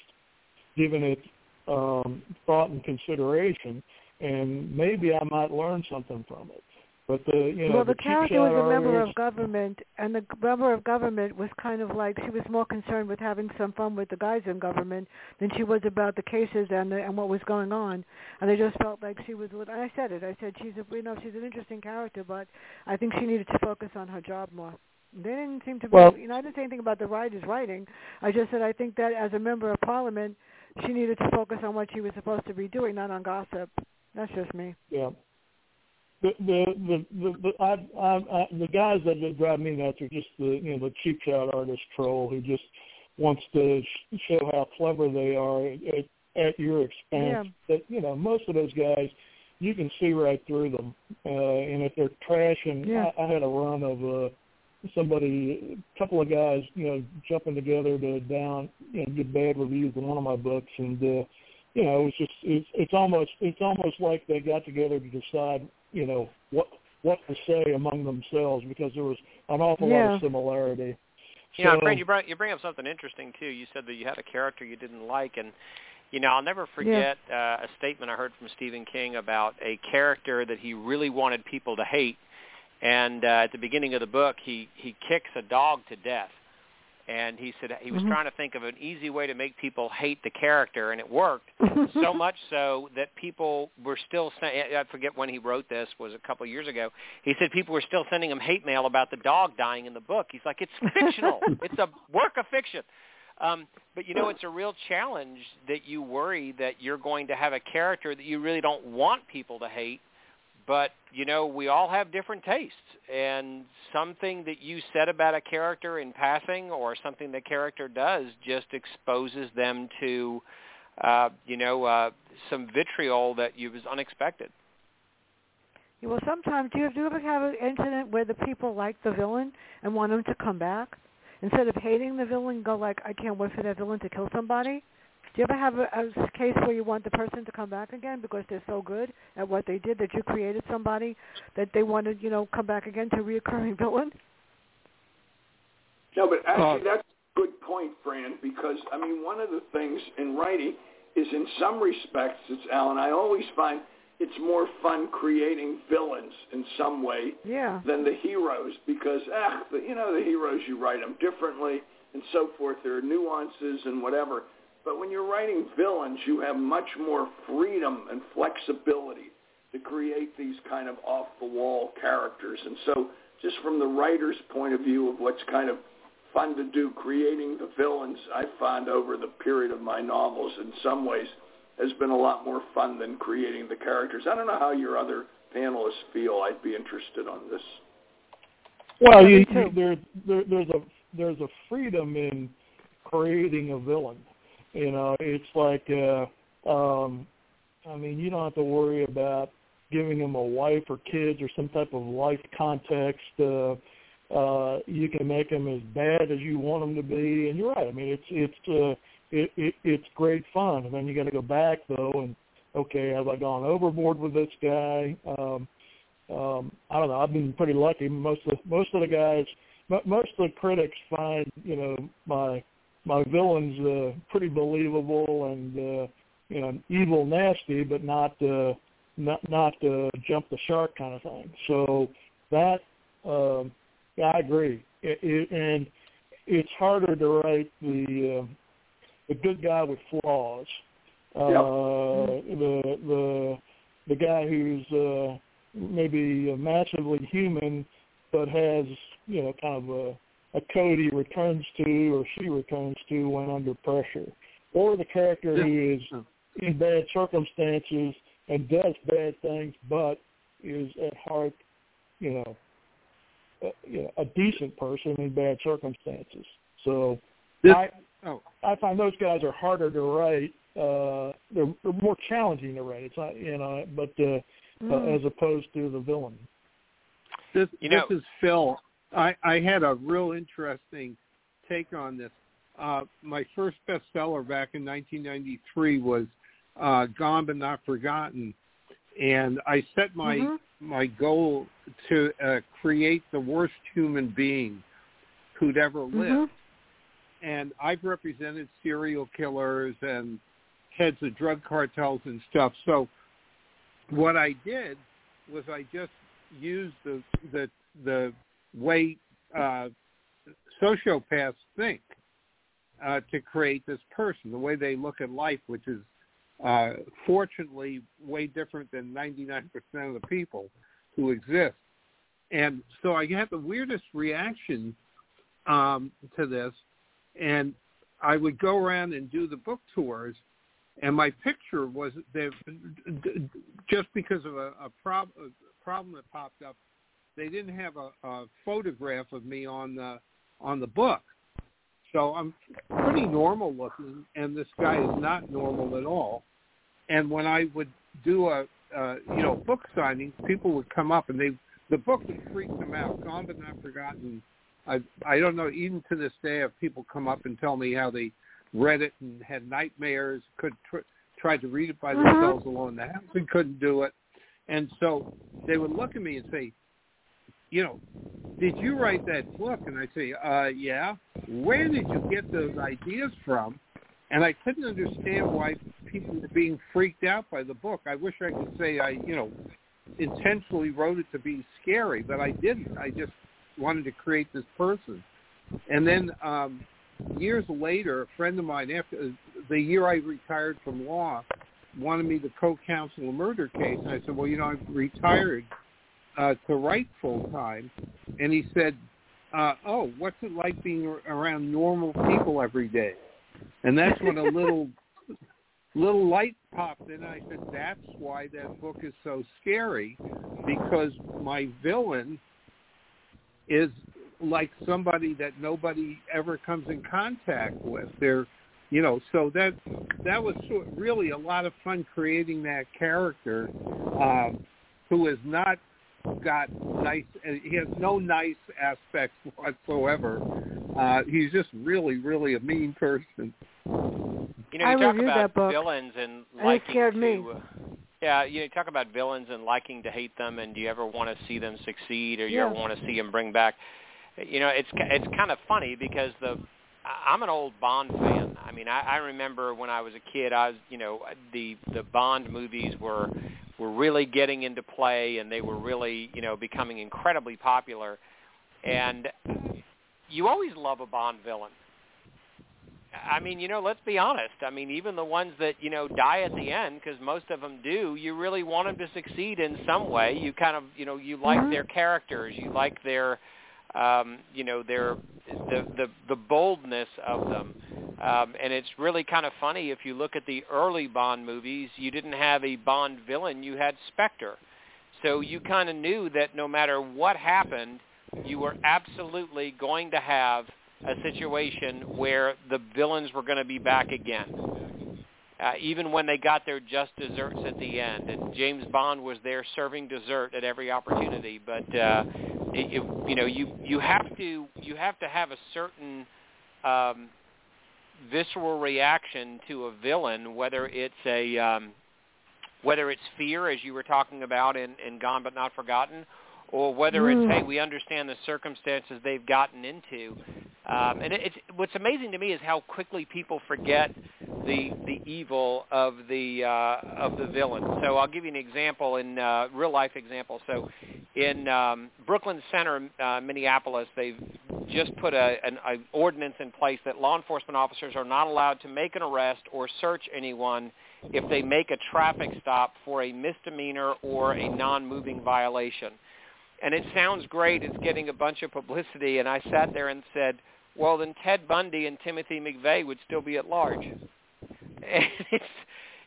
given it um, thought and consideration, and maybe I might learn something from it. But the you know well, the, the character was a member of government, and the member of government was kind of like she was more concerned with having some fun with the guys in government than she was about the cases and the, and what was going on. And I just felt like she was. And I said it. I said she's a you know she's an interesting character, but I think she needed to focus on her job more. They didn't seem to be. Well, you know, I didn't say anything about the writer's writing. I just said I think that as a member of parliament, she needed to focus on what she was supposed to be doing, not on gossip. That's just me. Yeah the the the the, I, I, I, the guys that drive me nuts are just the you know the cheap shot artist troll who just wants to sh- show how clever they are at, at your expense. Yeah. But you know most of those guys, you can see right through them, uh, and if they're trash, and yeah. I, I had a run of uh, somebody, a couple of guys, you know, jumping together to down, you know, get bad reviews in one of my books, and uh, you know, it's just it's it's almost it's almost like they got together to decide you know what what to say among themselves because there was an awful yeah. lot of similarity. You know, so, Fred, you bring you bring up something interesting too. You said that you had a character you didn't like, and you know, I'll never forget yeah. uh, a statement I heard from Stephen King about a character that he really wanted people to hate. And uh, at the beginning of the book, he he kicks a dog to death, and he said he was mm-hmm. trying to think of an easy way to make people hate the character, and it worked so much so that people were still saying. I forget when he wrote this was a couple of years ago. He said people were still sending him hate mail about the dog dying in the book. He's like, it's fictional. it's a work of fiction. Um, but you know, it's a real challenge that you worry that you're going to have a character that you really don't want people to hate but you know we all have different tastes. And something that you said about a character in passing or something the character does just exposes them to uh you know uh some vitriol that you was unexpected. Well sometimes do you, do you ever have an incident where the people like the villain and want him to come back? Instead of hating the villain go like i can't wait for that villain to kill somebody do you ever have a, a case where you want the person to come back again because they're so good at what they did that you created somebody that they wanted, you know, come back again to reoccurring villain? No, but actually Uh, that's a good point, Fran, because I mean one of the things in writing is in some respects it's Alan, I always find it's more fun creating villains in some way Yeah. than the heroes because ah, the, you know the heroes you write them differently and so forth. There are nuances and whatever. But when you're writing villains, you have much more freedom and flexibility to create these kind of off-the-wall characters. And so just from the writer's point of view of what's kind of fun to do, creating the villains, I find over the period of my novels in some ways has been a lot more fun than creating the characters. I don't know how your other panelists feel. I'd be interested on this. Well, Yeah, you, you, there, there, there's a there's a freedom in creating a villain. You know, it's like, uh, um, I mean, you don't have to worry about giving them a wife or kids or some type of life context. Uh, uh, you can make them as bad as you want them to be, and you're right. I mean, it's it's uh, it, it it's great fun, and then you got to go back though, and okay, have I gone overboard with this guy? Um, um, I don't know. I've been pretty lucky. Most of most of the guys, most of the critics find you know my my villain's uh, pretty believable and uh, you know evil, nasty, but not uh, not not uh, jump the shark kind of thing. So that um, Yeah, I agree. It, it, and it's harder to write the uh, the good guy with flaws. Uh, yep. The the the guy who's uh, maybe massively human, but has you know kind of a a code he returns to or she returns to when under pressure, or the character yeah. who is in bad circumstances and does bad things, but is at heart, you know, a, you know, a decent person in bad circumstances. So this, I oh. I find those guys are harder to write. Uh, they're, they're more challenging to write. It's not you know, but uh, mm. uh, as opposed to the villain. This you know, this is Phil. I, I had a real interesting take on this. Uh, my first bestseller back in 1993 was uh, Gone but Not Forgotten, and I set my mm-hmm. my goal to uh, create the worst human being who'd ever lived. Mm-hmm. And I've represented serial killers and heads of drug cartels and stuff. So what I did was I just used the the the way uh, sociopaths think uh, to create this person, the way they look at life, which is uh, fortunately way different than 99% of the people who exist. And so I had the weirdest reaction um, to this, and I would go around and do the book tours, and my picture was just because of a, a, prob- a problem that popped up they didn't have a, a photograph of me on the on the book. So I'm pretty normal looking, and this guy is not normal at all. And when I would do a, a you know book signing, people would come up and they the book would freak them out. Gone but not forgotten. I I don't know. Even to this day, if people come up and tell me how they read it and had nightmares. Could tr- tried to read it by mm-hmm. themselves alone in the house and couldn't do it. And so they would look at me and say, you know, did you write that book? And I say, uh, yeah. Where did you get those ideas from? And I couldn't understand why people were being freaked out by the book. I wish I could say I, you know, intentionally wrote it to be scary, but I didn't. I just wanted to create this person. And then um, years later, a friend of mine, after the year I retired from law, wanted me to co-counsel a murder case. And I said, well, you know, I've retired uh, to write full time, and he said, uh, "Oh, what's it like being around normal people every day?" And that's when a little little light popped in. I said, "That's why that book is so scary, because my villain is like somebody that nobody ever comes in contact with. They're you know so that that was really a lot of fun creating that character um, who is not got nice. He has no nice aspects whatsoever. Uh, he's just really, really a mean person. You know, I you talk about that book, villains and and liking it scared to. me. Uh, yeah, you know, talk about villains and liking to hate them, and do you ever want to see them succeed, or you Yeah. ever want to see them bring back? You know, it's it's kind of funny because the I'm an old Bond fan. I mean, I, I remember when I was a kid, I was, you know, the the Bond movies were were really getting into play, and they were really, you know, becoming incredibly popular. And you always love a Bond villain. I mean, you know, let's be honest. I mean, even the ones that you know die at the end, because most of them do. You really want them to succeed in some way. You kind of, you know, you like Mhm. their characters. You like their, um, you know, their the the the boldness of them. Um, and it's really kind of funny if you look at the early Bond movies. You didn't have a Bond villain. You had Spectre. So you kind of knew that no matter what happened, you were absolutely going to have a situation where the villains were going to be back again. Uh, even when they got their just desserts at the end, and James Bond was there serving dessert at every opportunity. But uh, it, it, you know, you you have to you have to have a certain um, visceral reaction to a villain, whether it's a um, whether it's fear, as you were talking about in, in Gone but Not Forgotten, or whether Mm. it's hey, we understand the circumstances they've gotten into. Um, and it, it's what's amazing to me is how quickly people forget the the evil of the uh, of the villain. So I'll give you an example in uh, real life example. So in um, Brooklyn Center, uh, Minneapolis, they've just put a, an a ordinance in place that law enforcement officers are not allowed to make an arrest or search anyone if they make a traffic stop for a misdemeanor or a non-moving violation. And it sounds great. It's getting a bunch of publicity. And I sat there and said, well, then Ted Bundy and Timothy McVeigh would still be at large. And it's,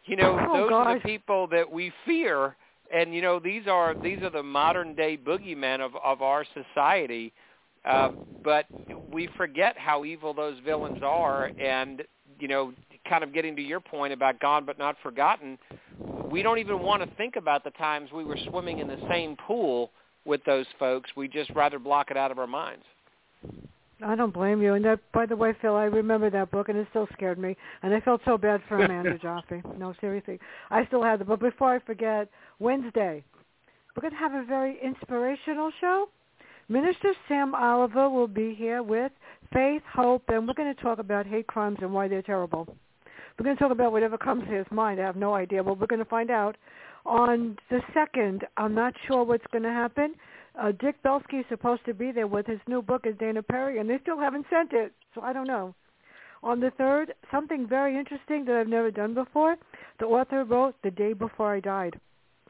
you know, oh, those gosh. are the people that we fear. And you know, these are these are the modern day boogeymen of of our society. Uh, but we forget how evil those villains are, and you know, kind of getting to your point about gone but not forgotten, we don't even want to think about the times we were swimming in the same pool with those folks. We just rather block it out of our minds. I don't blame you. And that, by the way, Phil, I remember that book, and it still scared me. And I felt so bad for Amanda Jaffe. No, seriously, I still have it. But before I forget, Wednesday, we're going to have a very inspirational show. Minister Sam Oliver will be here with Faith, Hope, and we're going to talk about hate crimes and why they're terrible. We're going to talk about whatever comes to his mind. I have no idea, but we're going to find out. On the second, I'm not sure what's going to happen. Uh, Dick Belsky is supposed to be there with his new book as Dana Perry, and they still haven't sent it, so I don't know. On the third, something very interesting that I've never done before. The author wrote The Day Before I Died,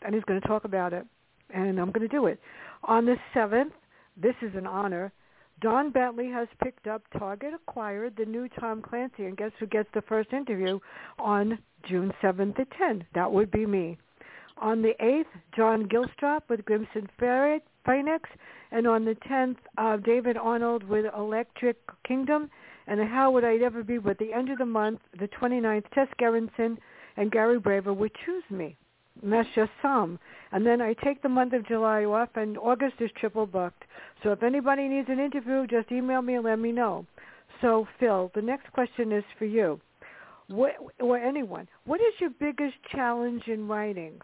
and he's going to talk about it, and I'm going to do it. On the seventh, this is an honor. Don Bentley has picked up Target Acquired, the new Tom Clancy, and guess who gets the first interview on June 7th at 10? That would be me. On the 8th, John Gilstrap with Crimson Phoenix, and on the 10th, uh, David Arnold with Electric Kingdom, and how would I ever be with the end of the month, the 29th, Tess Gerritsen and Gary Braver would choose me. That's just some. And then I take the month of July off, and August is triple booked. So if anybody needs an interview, just email me and let me know. So, Phil, the next question is for you, what, or anyone. What is your biggest challenge in writing?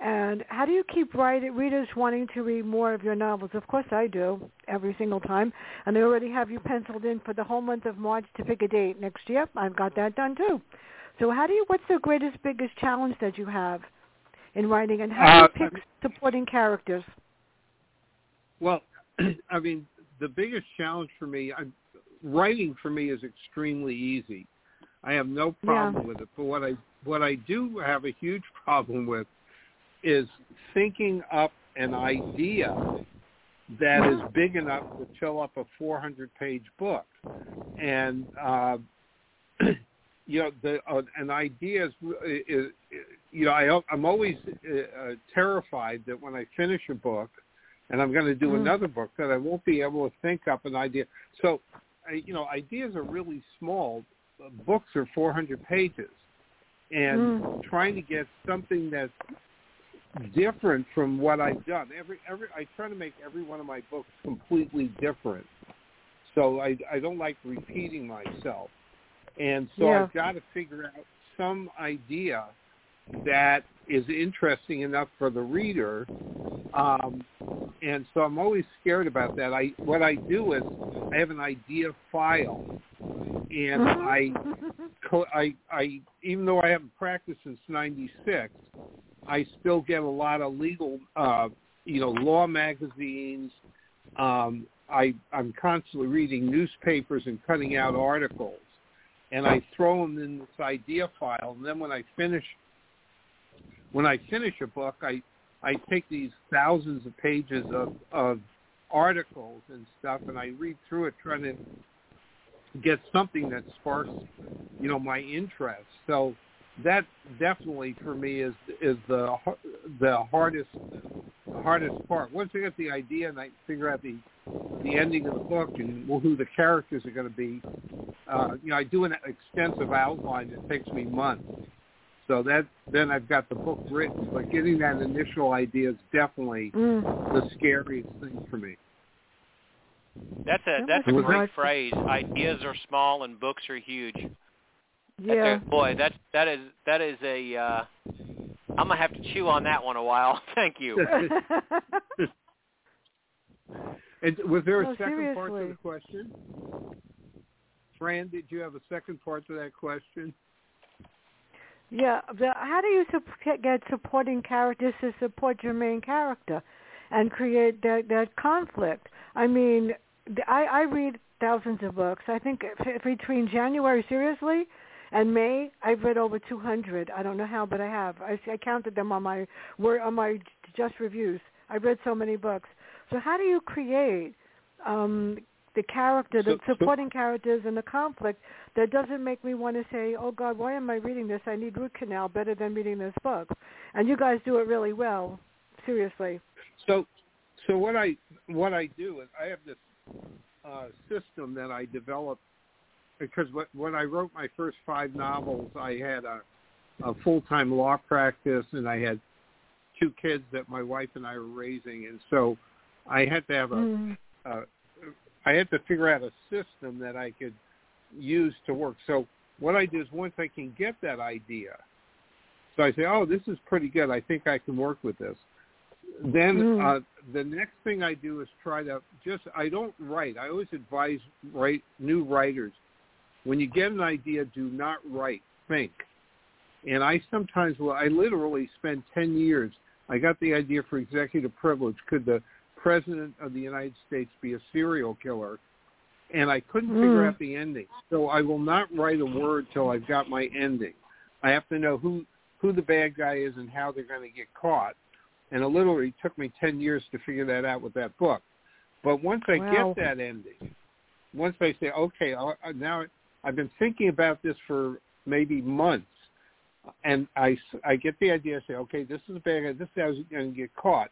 And how do you keep write- readers wanting to read more of your novels? Of course I do, every single time. And I already have you penciled in for the whole month of March to pick a date next year. I've got that done too. So how do you, what's the greatest, biggest challenge that you have in writing? And how do you Uh, pick supporting characters? Well, I mean, the biggest challenge for me, I, writing for me is extremely easy. I have no problem Yeah. with it. But what I what I do have a huge problem with is thinking up an idea that is big enough to fill up a 400 page book. And uh, you know, the uh, an idea is, is you know, I I'm always uh, terrified that when I finish a book and I'm going to do Mm. another book that I won't be able to think up an idea. So, I, you know, ideas are really small. Uh, Books are 400 pages, and Mm. trying to get something that's different from what I've done. Every every I try to make every one of my books completely different. So I I don't like repeating myself, and so Yeah. I've got to figure out some idea that is interesting enough for the reader. Um, and so I'm always scared about that. I what I do is I have an idea file, and I co- I I even though I haven't practiced since '96, I still get a lot of legal, uh, you know, law magazines. Um, I I'm constantly reading newspapers and cutting out articles, and I throw them in this idea file. And then when I finish, when I finish a book, I I take these thousands of pages of of articles and stuff, and I read through it, trying to get something that sparks, you know, my interest. So that definitely for me is is the the hardest hardest part. Once I get the idea and I figure out the the ending of the book and who the characters are going to be, uh, you know, I do an extensive outline that takes me months. So that then I've got the book written, but getting that initial idea is definitely Mm. the scariest thing for me. That's a that's a great phrase. Ideas are small and books are huge. That's Yeah. a, boy, that's that is that is a. Uh, I'm gonna have to chew on that one a while. Thank you. And was there a No, second part to the question? Fran, did you have a second part to that question? Yeah, how do you get supporting characters to support your main character? and create that that conflict. I mean, I, I read thousands of books. I think between January, seriously, and May, I've read over 200. I don't know how, but I have. I, I counted them on my on my just reviews. I've read so many books. So how do you create um, the character, the so, supporting so, characters, and the conflict that doesn't make me want to say, "Oh God, why am I reading this? I need root canal better than reading this book." And you guys do it really well. Seriously. So, so what I what I do is I have this uh, system that I developed because when I wrote my first five novels, I had a, a full-time law practice and I had two kids that my wife and I were raising, and so I had to have a, mm. a I had to figure out a system that I could use to work. So what I do is once I can get that idea, so I say, oh, this is pretty good. I think I can work with this. Then mm. uh, the next thing I do is try to just I don't write. I always advise write new writers when you get an idea, do not write, think. And I sometimes will. I literally spend ten years. I got the idea for executive privilege. Could the president of the United States be a serial killer? And I couldn't mm. figure out the ending. So I will not write a word till I've got my ending. I have to know who who the bad guy is and how they're going to get caught and it literally took me 10 years to figure that out with that book. But once I wow. get that ending, once I say, okay, now I've been thinking about this for maybe months, and I, I get the idea, I say, okay, this is a bad guy, this guy's going to get caught.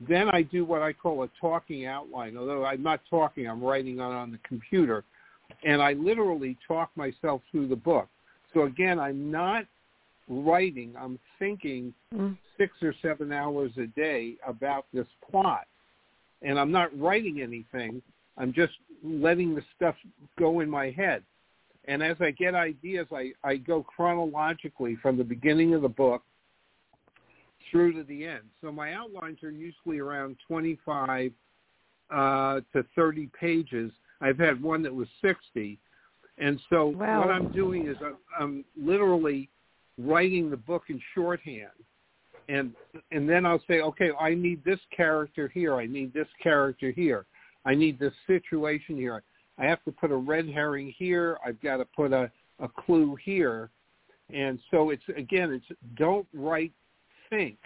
Then I do what I call a talking outline, although I'm not talking, I'm writing on, on the computer, and I literally talk myself through the book. So again, I'm not writing, I'm thinking mm. six or seven hours a day about this plot. And I'm not writing anything. I'm just letting the stuff go in my head. And as I get ideas, I, I go chronologically from the beginning of the book through to the end. So my outlines are usually around 25 uh, to 30 pages. I've had one that was 60. And so wow. what I'm doing is I'm, I'm literally writing the book in shorthand and and then I'll say, okay, I need this character here. I need this character here. I need this situation here. I have to put a red herring here. I've got to put a, a clue here. And so it's again, it's don't write, think.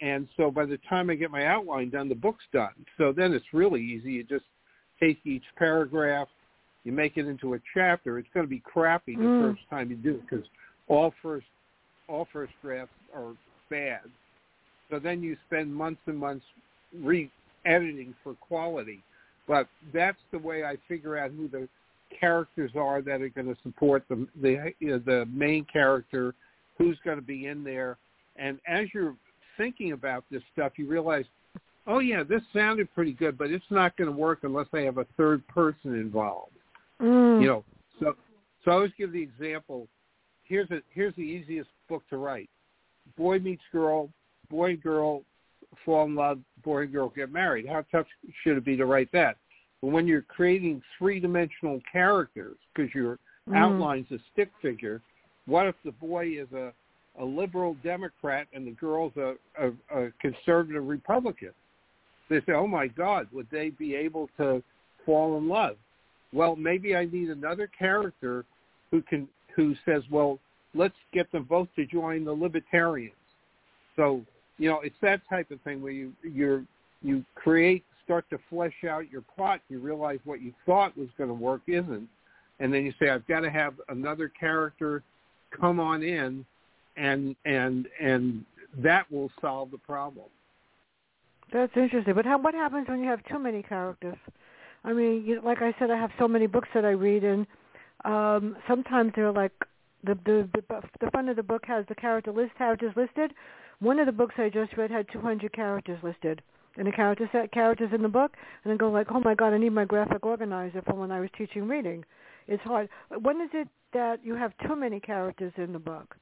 And so by the time I get my outline done, the book's done. So then it's really easy. You just take each paragraph, you make it into a chapter. It's going to be crappy the mm. first time you do it because all first all first drafts are bad. So then you spend months and months re-editing for quality. But that's the way I figure out who the characters are that are going to support the the you know, the main character, who's going to be in there. And as you're thinking about this stuff, you realize, oh yeah, this sounded pretty good, but it's not going to work unless I have a third person involved. Mm. You know, so so I always give the example here's a here's the easiest book to write. Boy meets girl, boy and girl fall in love, boy and girl get married. How tough should it be to write that? But when you're creating three-dimensional characters, because your mm. outline's a stick figure, what if the boy is a, a liberal Democrat and the girl's a, a, a conservative Republican? They say, oh my God, would they be able to fall in love? Well, maybe I need another character who can who says, well, let's get them both to join the libertarians. So, you know, it's that type of thing where you you you create, start to flesh out your plot. You realize what you thought was going to work isn't, and then you say, I've got to have another character come on in, and and and that will solve the problem. That's interesting. But how, what happens when you have too many characters? I mean, you, like I said, I have so many books that I read, and um, sometimes they're like the, the the the front of the book has the character list characters listed. One of the books I just read had 200 characters listed and the character set characters in the book, and then go like, oh my god, I need my graphic organizer for when I was teaching reading. It's hard. When is it that you have too many characters in the book?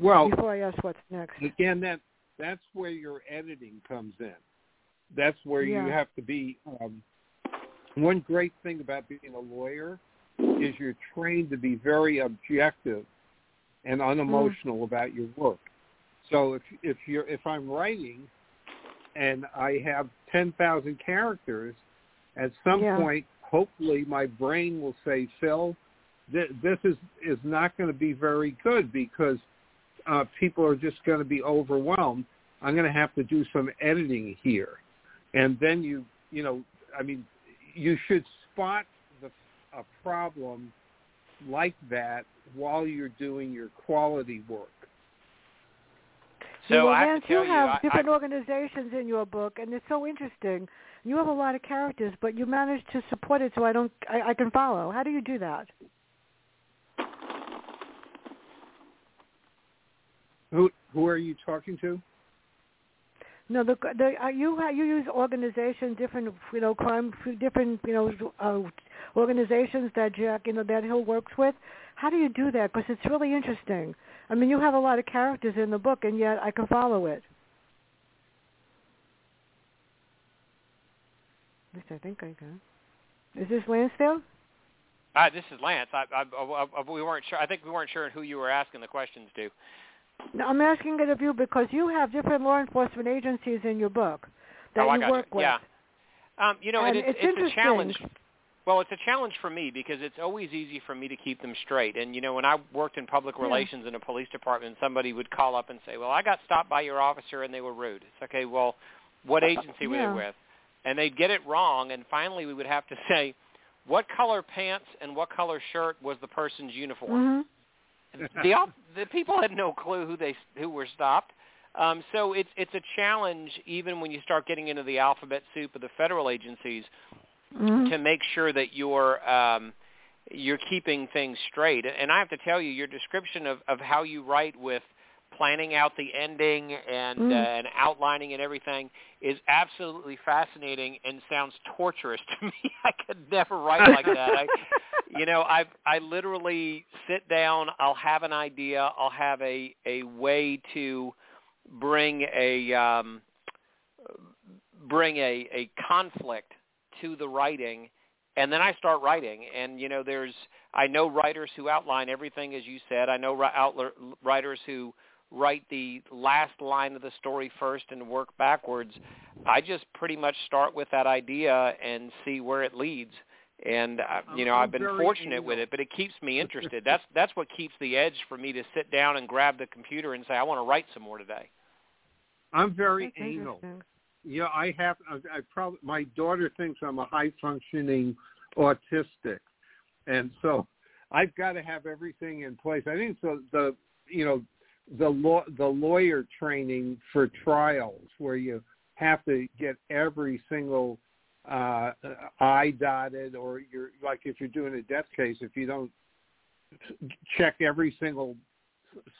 Well, before I ask what's next. Again, that that's where your editing comes in. That's where yeah. you have to be. Um, one great thing about being a lawyer is you're trained to be very objective and unemotional mm. about your work. So if if you're if I'm writing and I have 10,000 characters, at some Yeah. point, hopefully my brain will say, Phil, th- this is, is not going to be very good because uh, people are just going to be overwhelmed. I'm going to have to do some editing here. And then you, you know, I mean, you should spot the, a problem like that while you're doing your quality work. So well, I have Lance, to tell you have I, different I, organizations in your book, and it's so interesting. You have a lot of characters, but you manage to support it so I don't, I, I can follow. How do you do that? Who who are you talking to? No, the the uh, you you use organizations, different you know crime different you know uh, organizations that Jack you know that Hill works with. How do you do that? Because it's really interesting. I mean, you have a lot of characters in the book, and yet I can follow it. At least I think I can. Is this Lansdale? uh, this is Lance. I, I, I, I, we weren't sure. I think we weren't sure who you were asking the questions to. I'm asking it of you because you have different law enforcement agencies in your book that oh, I you got work you. with. Yeah. Um, you know, And it, it's it's a challenge. Well, it's a challenge for me because it's always easy for me to keep them straight. And you know, when I worked in public Yeah. relations in a police department, somebody would call up and say, "Well, I got stopped by your officer and they were rude." It's okay. Well, what agency were Yeah. they with? And they'd get it wrong, and finally we would have to say, "What color pants and what color shirt was the person's uniform?" hmm the the people had no clue who they who were stopped. Um, so it's it's a challenge even when you start getting into the alphabet soup of the federal agencies hmm to make sure that you're um, you're keeping things straight. And I have to tell you, your description of, of how you write with planning out the ending and Mm. uh, and outlining and everything is absolutely fascinating and sounds torturous to me. I could never write like that. I, you know, I I literally sit down. I'll have an idea. I'll have a a way to bring a um, bring a a conflict to the writing and then I start writing and you know there's I know writers who outline everything as you said I know ri- outl- writers who write the last line of the story first and work backwards I just pretty much start with that idea and see where it leads and uh, you know I'm I've been fortunate with it but it keeps me interested that's that's what keeps the edge for me to sit down and grab the computer and say I want to write some more today I'm very That's anal. Yeah, I have. I, I probably my daughter thinks I'm a high functioning autistic, and so I've got to have everything in place. I think so. The you know the law the lawyer training for trials where you have to get every single uh I dotted or you're like if you're doing a death case if you don't check every single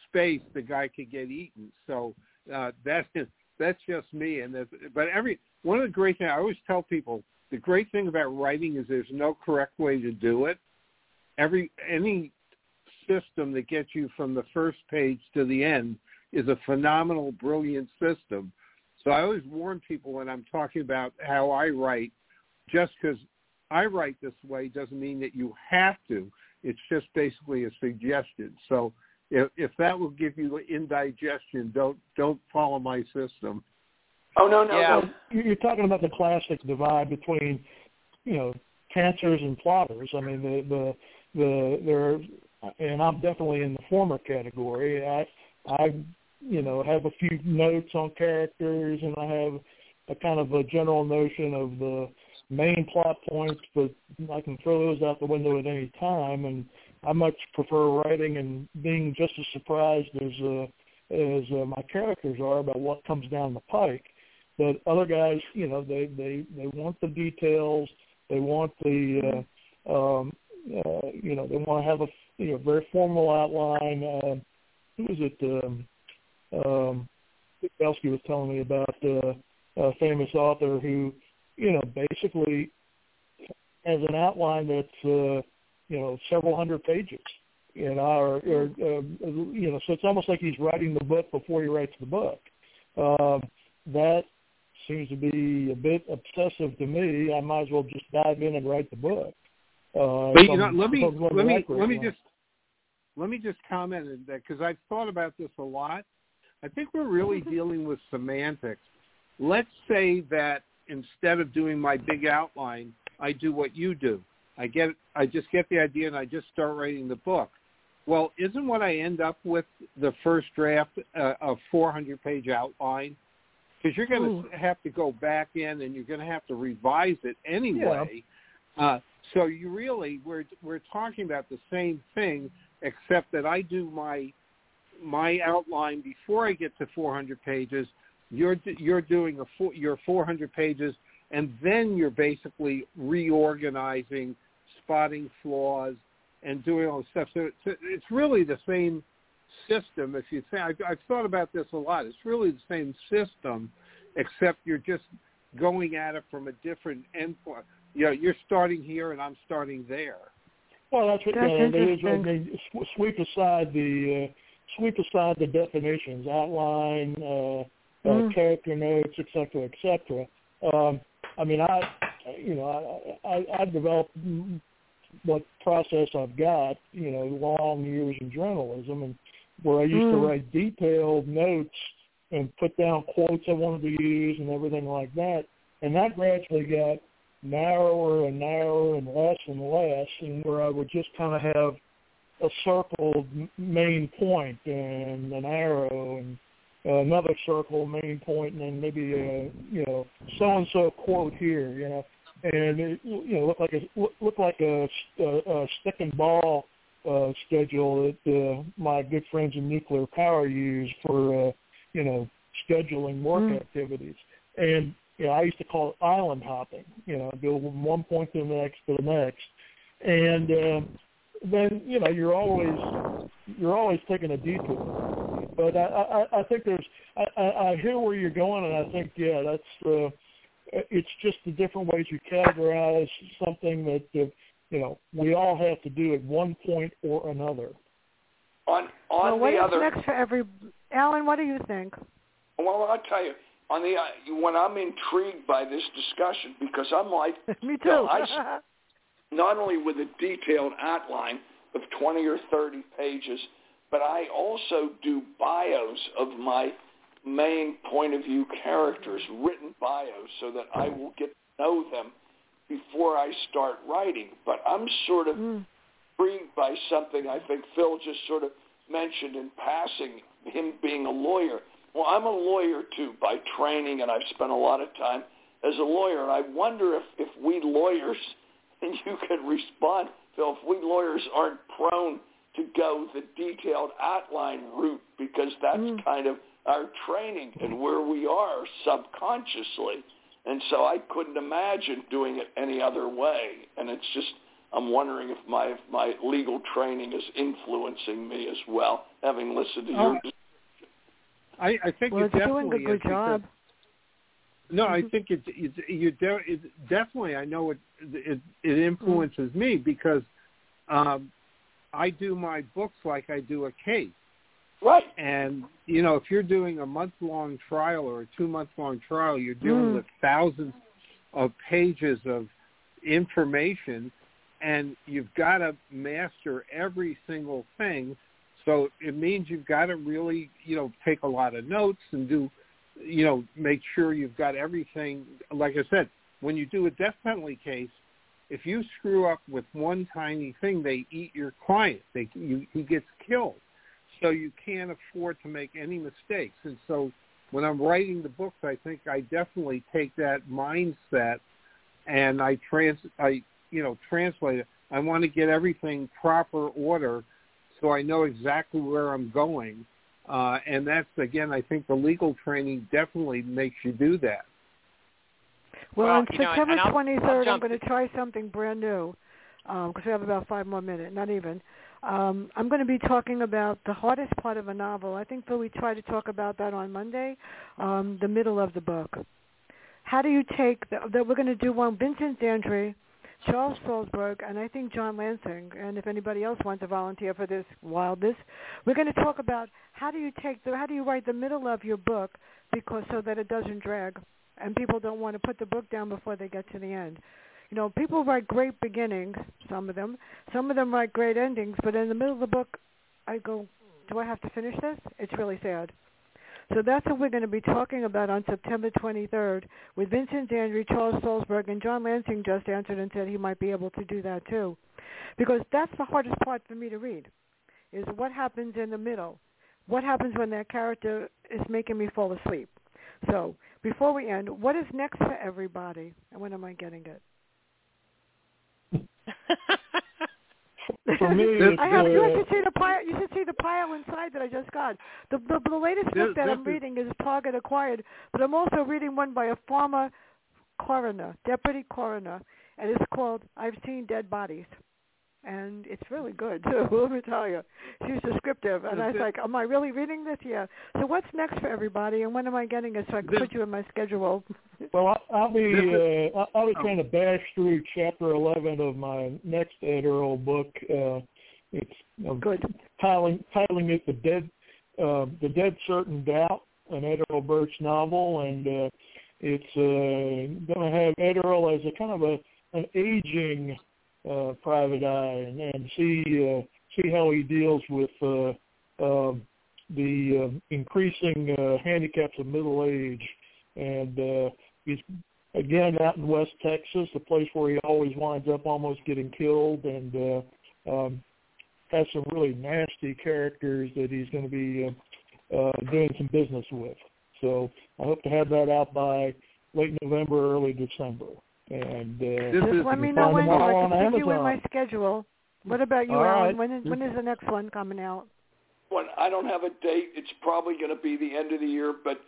space the guy could get eaten. So uh that's just that's just me. And that's, but every one of the great things I always tell people the great thing about writing is there's no correct way to do it. Every any system that gets you from the first page to the end is a phenomenal brilliant system so I always warn people when I'm talking about how I write just because I write this way doesn't mean that you have to it's just basically a suggestion so if, if that will give you indigestion, don't don't follow my system. Oh no no Yeah. no. You- You're talking about the classic divide between, you know, pantsers and plotters. I mean, the the the there, and I'm definitely in the former category. I I you know have a few notes on characters, and I have a kind of a general notion of the main plot points, but I can throw those out the window at any time. And I much prefer writing and being just as surprised as uh, as uh, my characters are about what comes down the pike. But other guys, you know, they they they want the details. They want the uh, um, uh, you know they want to have a you know very formal outline. Uh, who was it? Um, um, Belsky was telling me about uh, a famous author who you know basically has an outline that's uh, you know several hundred pages. You know, or, or uh, you know, so it's almost like he's writing the book before he writes the book. Um, that seems to be a bit obsessive to me. I might as well just dive in and write the book. Uh, But you know, let me if I'm going let me let me just let me just comment on that because I've thought about this a lot. I think we're really dealing with semantics. let's say that instead of doing my big outline, I do what you do. I get I just get the idea and I just start writing the book. Well, isn't what I end up with the first draft uh, a 400 page outline? Because you're going to have to go back in and you're going to have to revise it anyway. Yeah. Uh, so you really we're we're talking about the same thing, except that I do my my outline before I get to 400 pages. You're you're doing a four, your 400 pages, and then you're basically reorganizing, spotting flaws, and doing all the stuff. So it's, it's really the same system. If you think, I've, I've thought about this a lot. It's really the same system, except you're just going at it from a different endpoint. You know, you're starting here and I'm starting there. Well, that's what that's uh, they, they sweep aside the uh, sweep aside the definitions, outline, uh, mm. uh, character notes, et cetera, et cetera. Um, I mean, I, you know, I, I, I've developed what process I've got, you know, long years in journalism, and where I used mm. to write detailed notes and put down quotes I wanted to use and everything like that, and that gradually got narrower and narrower and less and less, and where I would just kind of have a circled main point and an arrow and another circle main point and then maybe a you know so and so quote here you know and it you know looked like a looked like a, a, a stick and ball uh, schedule that uh, my good friends in nuclear power use for uh, you know scheduling work mm. activities and you know I used to call it island hopping you know go from one point to the next to the next and uh, then you know you're always you're always taking a detour. But I I, I think there's I, I hear where you're going, and I think yeah, that's uh, it's just the different ways you categorize something that uh, you know we all have to do at one point or another. On on well, what the is other, next for every Alan? What do you think? Well, I'll tell you. On the when I'm intrigued by this discussion because I'm like, me too. You know, I, not only with a detailed outline of 20 or 30 pages, but I also do bios of my main point of view characters, written bios, so that I will get to know them before I start writing. But I'm sort of mm. intrigued by something I think Phil just sort of mentioned in passing, him being a lawyer. Well, I'm a lawyer too by training, and I've spent a lot of time as a lawyer. And I wonder if, if we lawyers – and you can respond. So if we lawyers aren't prone to go the detailed outline route because that's mm. kind of our training and where we are subconsciously. And so I couldn't imagine doing it any other way. And it's just, I'm wondering if my if my legal training is influencing me as well, having listened to oh. your. I, I think well, it definitely doing a good job. No, I think it's it's you de- it definitely. I know it it, it influences me because um, I do my books like I do a case. Right. And you know, if you're doing a month long trial or a two month long trial, you're dealing mm. with thousands of pages of information, and you've got to master every single thing. So it means you've got to really, you know, take a lot of notes and do you know, make sure you've got everything. Like I said, when you do a death penalty case, if you screw up with one tiny thing, they eat your client. They you, he gets killed. So you can't afford to make any mistakes. And so when I'm writing the books, I think I definitely take that mindset and I trans I you know translate it. I want to get everything proper order so I know exactly where I'm going uh, and that's, again, I think the legal training definitely makes you do that. Well, well on September know, 23rd, I'm going to try something brand new because um, we have about five more minutes, not even. Um, I'm going to be talking about the hardest part of a novel. I think Phil, we tried to talk about that on Monday, um, the middle of the book. How do you take that? We're going to do one. Vincent Zandri Charles Salzberg, and I think John Lansing, and if anybody else wants to volunteer for this wildness, we're going to talk about how do you take the how do you write the middle of your book because so that it doesn't drag, and people don't want to put the book down before they get to the end. You know, people write great beginnings, some of them. Some of them write great endings, but in the middle of the book, I go, do I have to finish this? It's really sad. So that's what we're going to be talking about on September 23rd with Vincent Zandri, Charles Salzberg, and John Lansing just answered and said he might be able to do that too. Because that's the hardest part for me to read, is what happens in the middle. What happens when that character is making me fall asleep? So before we end, what is next for everybody, and when am I getting it? For me, I have. uh, You should see the pile. You should see the pile inside that I just got. The the, the latest This- book that I'm is- reading is Target Acquired, but I'm also reading one by a former coroner, deputy coroner, and it's called "I've Seen Dead Bodies." And it's really good too. Let me tell you, she's descriptive, and I was This- like, "Am I really reading this?" Yeah. So what's next for everybody, and when am I getting it so I can This- put you in my schedule? Well, I- I'll be This is- uh, I- I'll be oh. trying to bash through chapter eleven of my next Ed Earl book. Uh, it's I'm Good. titling titling it the dead uh, the dead certain doubt, an Ed Earl Burch novel, and uh, it's uh, going to have Ed Earl as a kind of a an aging uh, private eye, and, and see uh, see how he deals with uh, uh, the uh, increasing uh, handicaps of middle age, and uh, he's again out in West Texas, the place where he always winds up almost getting killed, and uh, um, has some really nasty characters that he's going to be uh, uh, doing some business with. So I hope to have that out by late November, early December. And uh, Just is- let me know when them so I can stick you in my schedule. What about you, All Alan? right. When is when is the next one coming out? When I don't have a date, it's probably going to be the end of the year, but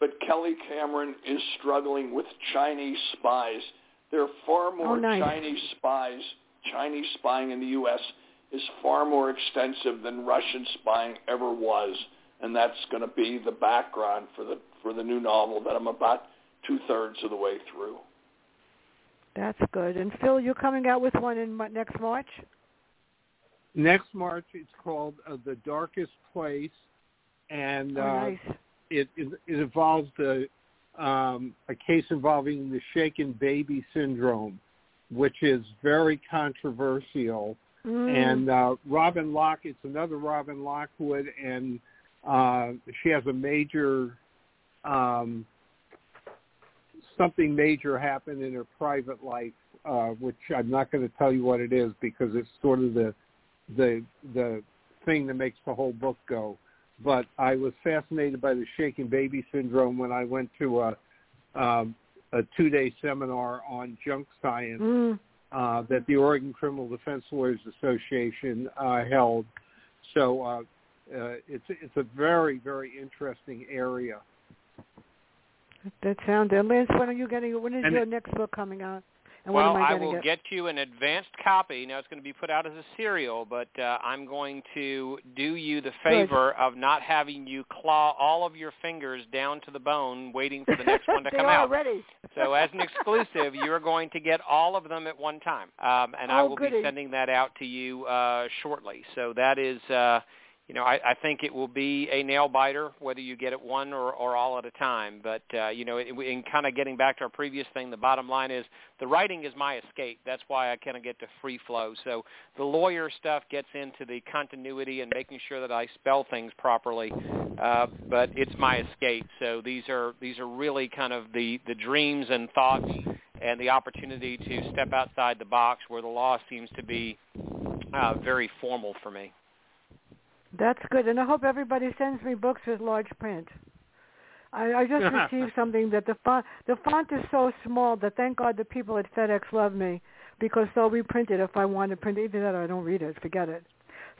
but Kelly Cameron is struggling with Chinese spies. There are far more Oh, nice. Chinese spies. Chinese spying in the U.S. is far more extensive than Russian spying ever was, and that's going to be the background for the for the new novel that I'm about two thirds of the way through. That's good. And Phil, you're coming out with one in next March. Next March, it's called uh, The Darkest Place, and oh, uh, nice. it, it, it involves the, um, a case involving the shaken baby syndrome, which is very controversial. Mm. And uh, Robin Lock, it's another Robin Lockwood, and uh, she has a major, um, something major happened in her private life, uh, which I'm not going to tell you what it is because it's sort of the, the, the thing that makes the whole book go. But I was fascinated by the shaken baby syndrome when I went to a, um, a two-day seminar on junk science Mm. uh, that the Oregon Criminal Defense Lawyers Association uh, held. So uh, uh, it's it's a very very interesting area. That sounds. And Lance, when are you getting? When is And your it- next book coming out? And well, I I will it? get you an advanced copy. Now it's going to be put out as a serial, but uh, I'm going to do you the favor of not having you claw all of your fingers down to the bone, waiting for the next one to come out. ready. So as an exclusive, you're going to get all of them at one time, um, and I Oh, will goody. be sending that out to you uh, shortly. So that is, uh, you know, I, I think it will be a nail biter whether you get it one or, or all at a time. But uh, you know, in, in kind of getting back to our previous thing, the bottom line is the writing is my escape. That's why I kind of get to free flow. So the lawyer stuff gets into the continuity and making sure that I spell things properly. Uh, but it's my escape. So these are these are really kind of the the dreams and thoughts and the opportunity to step outside the box where the law seems to be uh, very formal for me. That's good, and I hope everybody sends me books with large print. I, I just received something that the font the font is so small that thank God the people at FedEx love me because they'll reprint it if I want to print it. Either that or I don't read it. Forget it.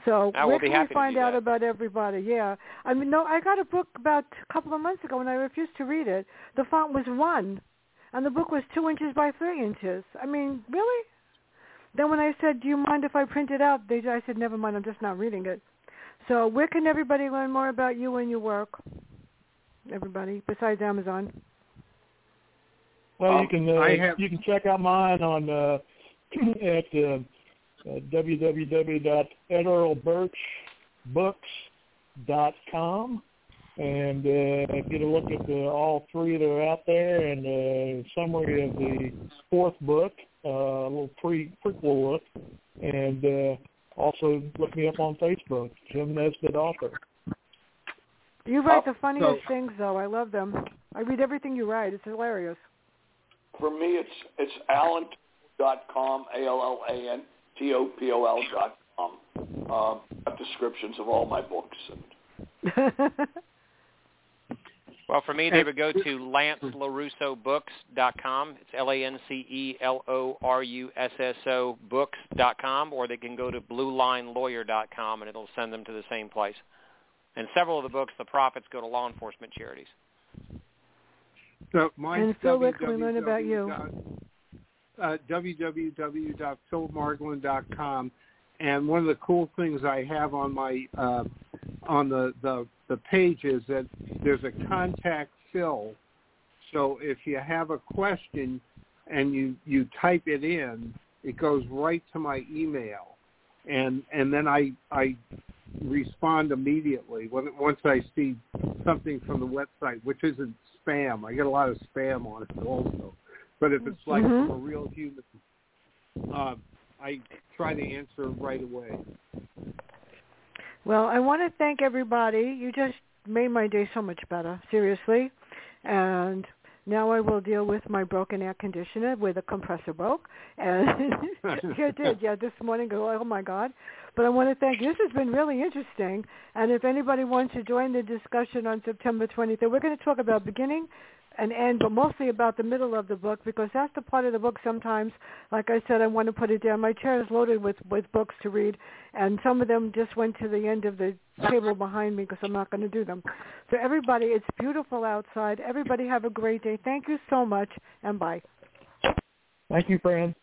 So I will where be can we find out that. about everybody? Yeah, I mean, no, I got a book about a couple of months ago and I refused to read it. The font was one, and the book was two inches by three inches. I mean, really? Then when I said, "Do you mind if I print it out?" They, I said, "Never mind. I'm just not reading it." So where can everybody learn more about you and your work? Everybody besides Amazon. Well, Um, you can uh, have- you can check out mine on uh, at uh, uh, and uh, get a look at the, all three that are out there and a summary of the fourth book, uh, a little pre prequel look, and uh, also look me up on Facebook, Jim Nesbitt author. You write Uh, the funniest things, though. I love them. I read everything you write. It's hilarious. For me, it's it's Allan dot com, A L L A N T O P O L dot com. Um, descriptions of all my books and Well, for me, they would go to lancelorussobooks.com. It's L-A-N-C-E-L-O-R-U-S-S-O books.com, or they can go to bluelinelawyer.com, and it'll send them to the same place. And several of the books, the profits go to law enforcement charities. So mine's And Phil, where can we learn about you? dot- Uh, www.philmargolin.com. And one of the cool things I have on my uh, on the, the the page is that there's a contact Phil. So if you have a question and you you type it in, it goes right to my email, and and then I I respond immediately when once I see something from the website, which isn't spam. I get a lot of spam on it also, but if it's like Mhm. from a real human, uh, I try to answer right away. Well, I want to thank everybody. You just made my day so much better, seriously. And now I will deal with my broken air conditioner where the compressor broke. And it did. Yeah, this morning, go, oh my God. But I want to thank you. This has been really interesting. And if anybody wants to join the discussion on September 23rd, we're going to talk about beginning and end, but mostly about the middle of the book because that's the part of the book sometimes, like I said, I want to put it down. My chair is loaded with, with books to read, and some of them just went to the end of the table behind me because I'm not going to do them. So everybody, it's beautiful outside. Everybody have a great day. Thank you so much, and bye. Thank you, Fran.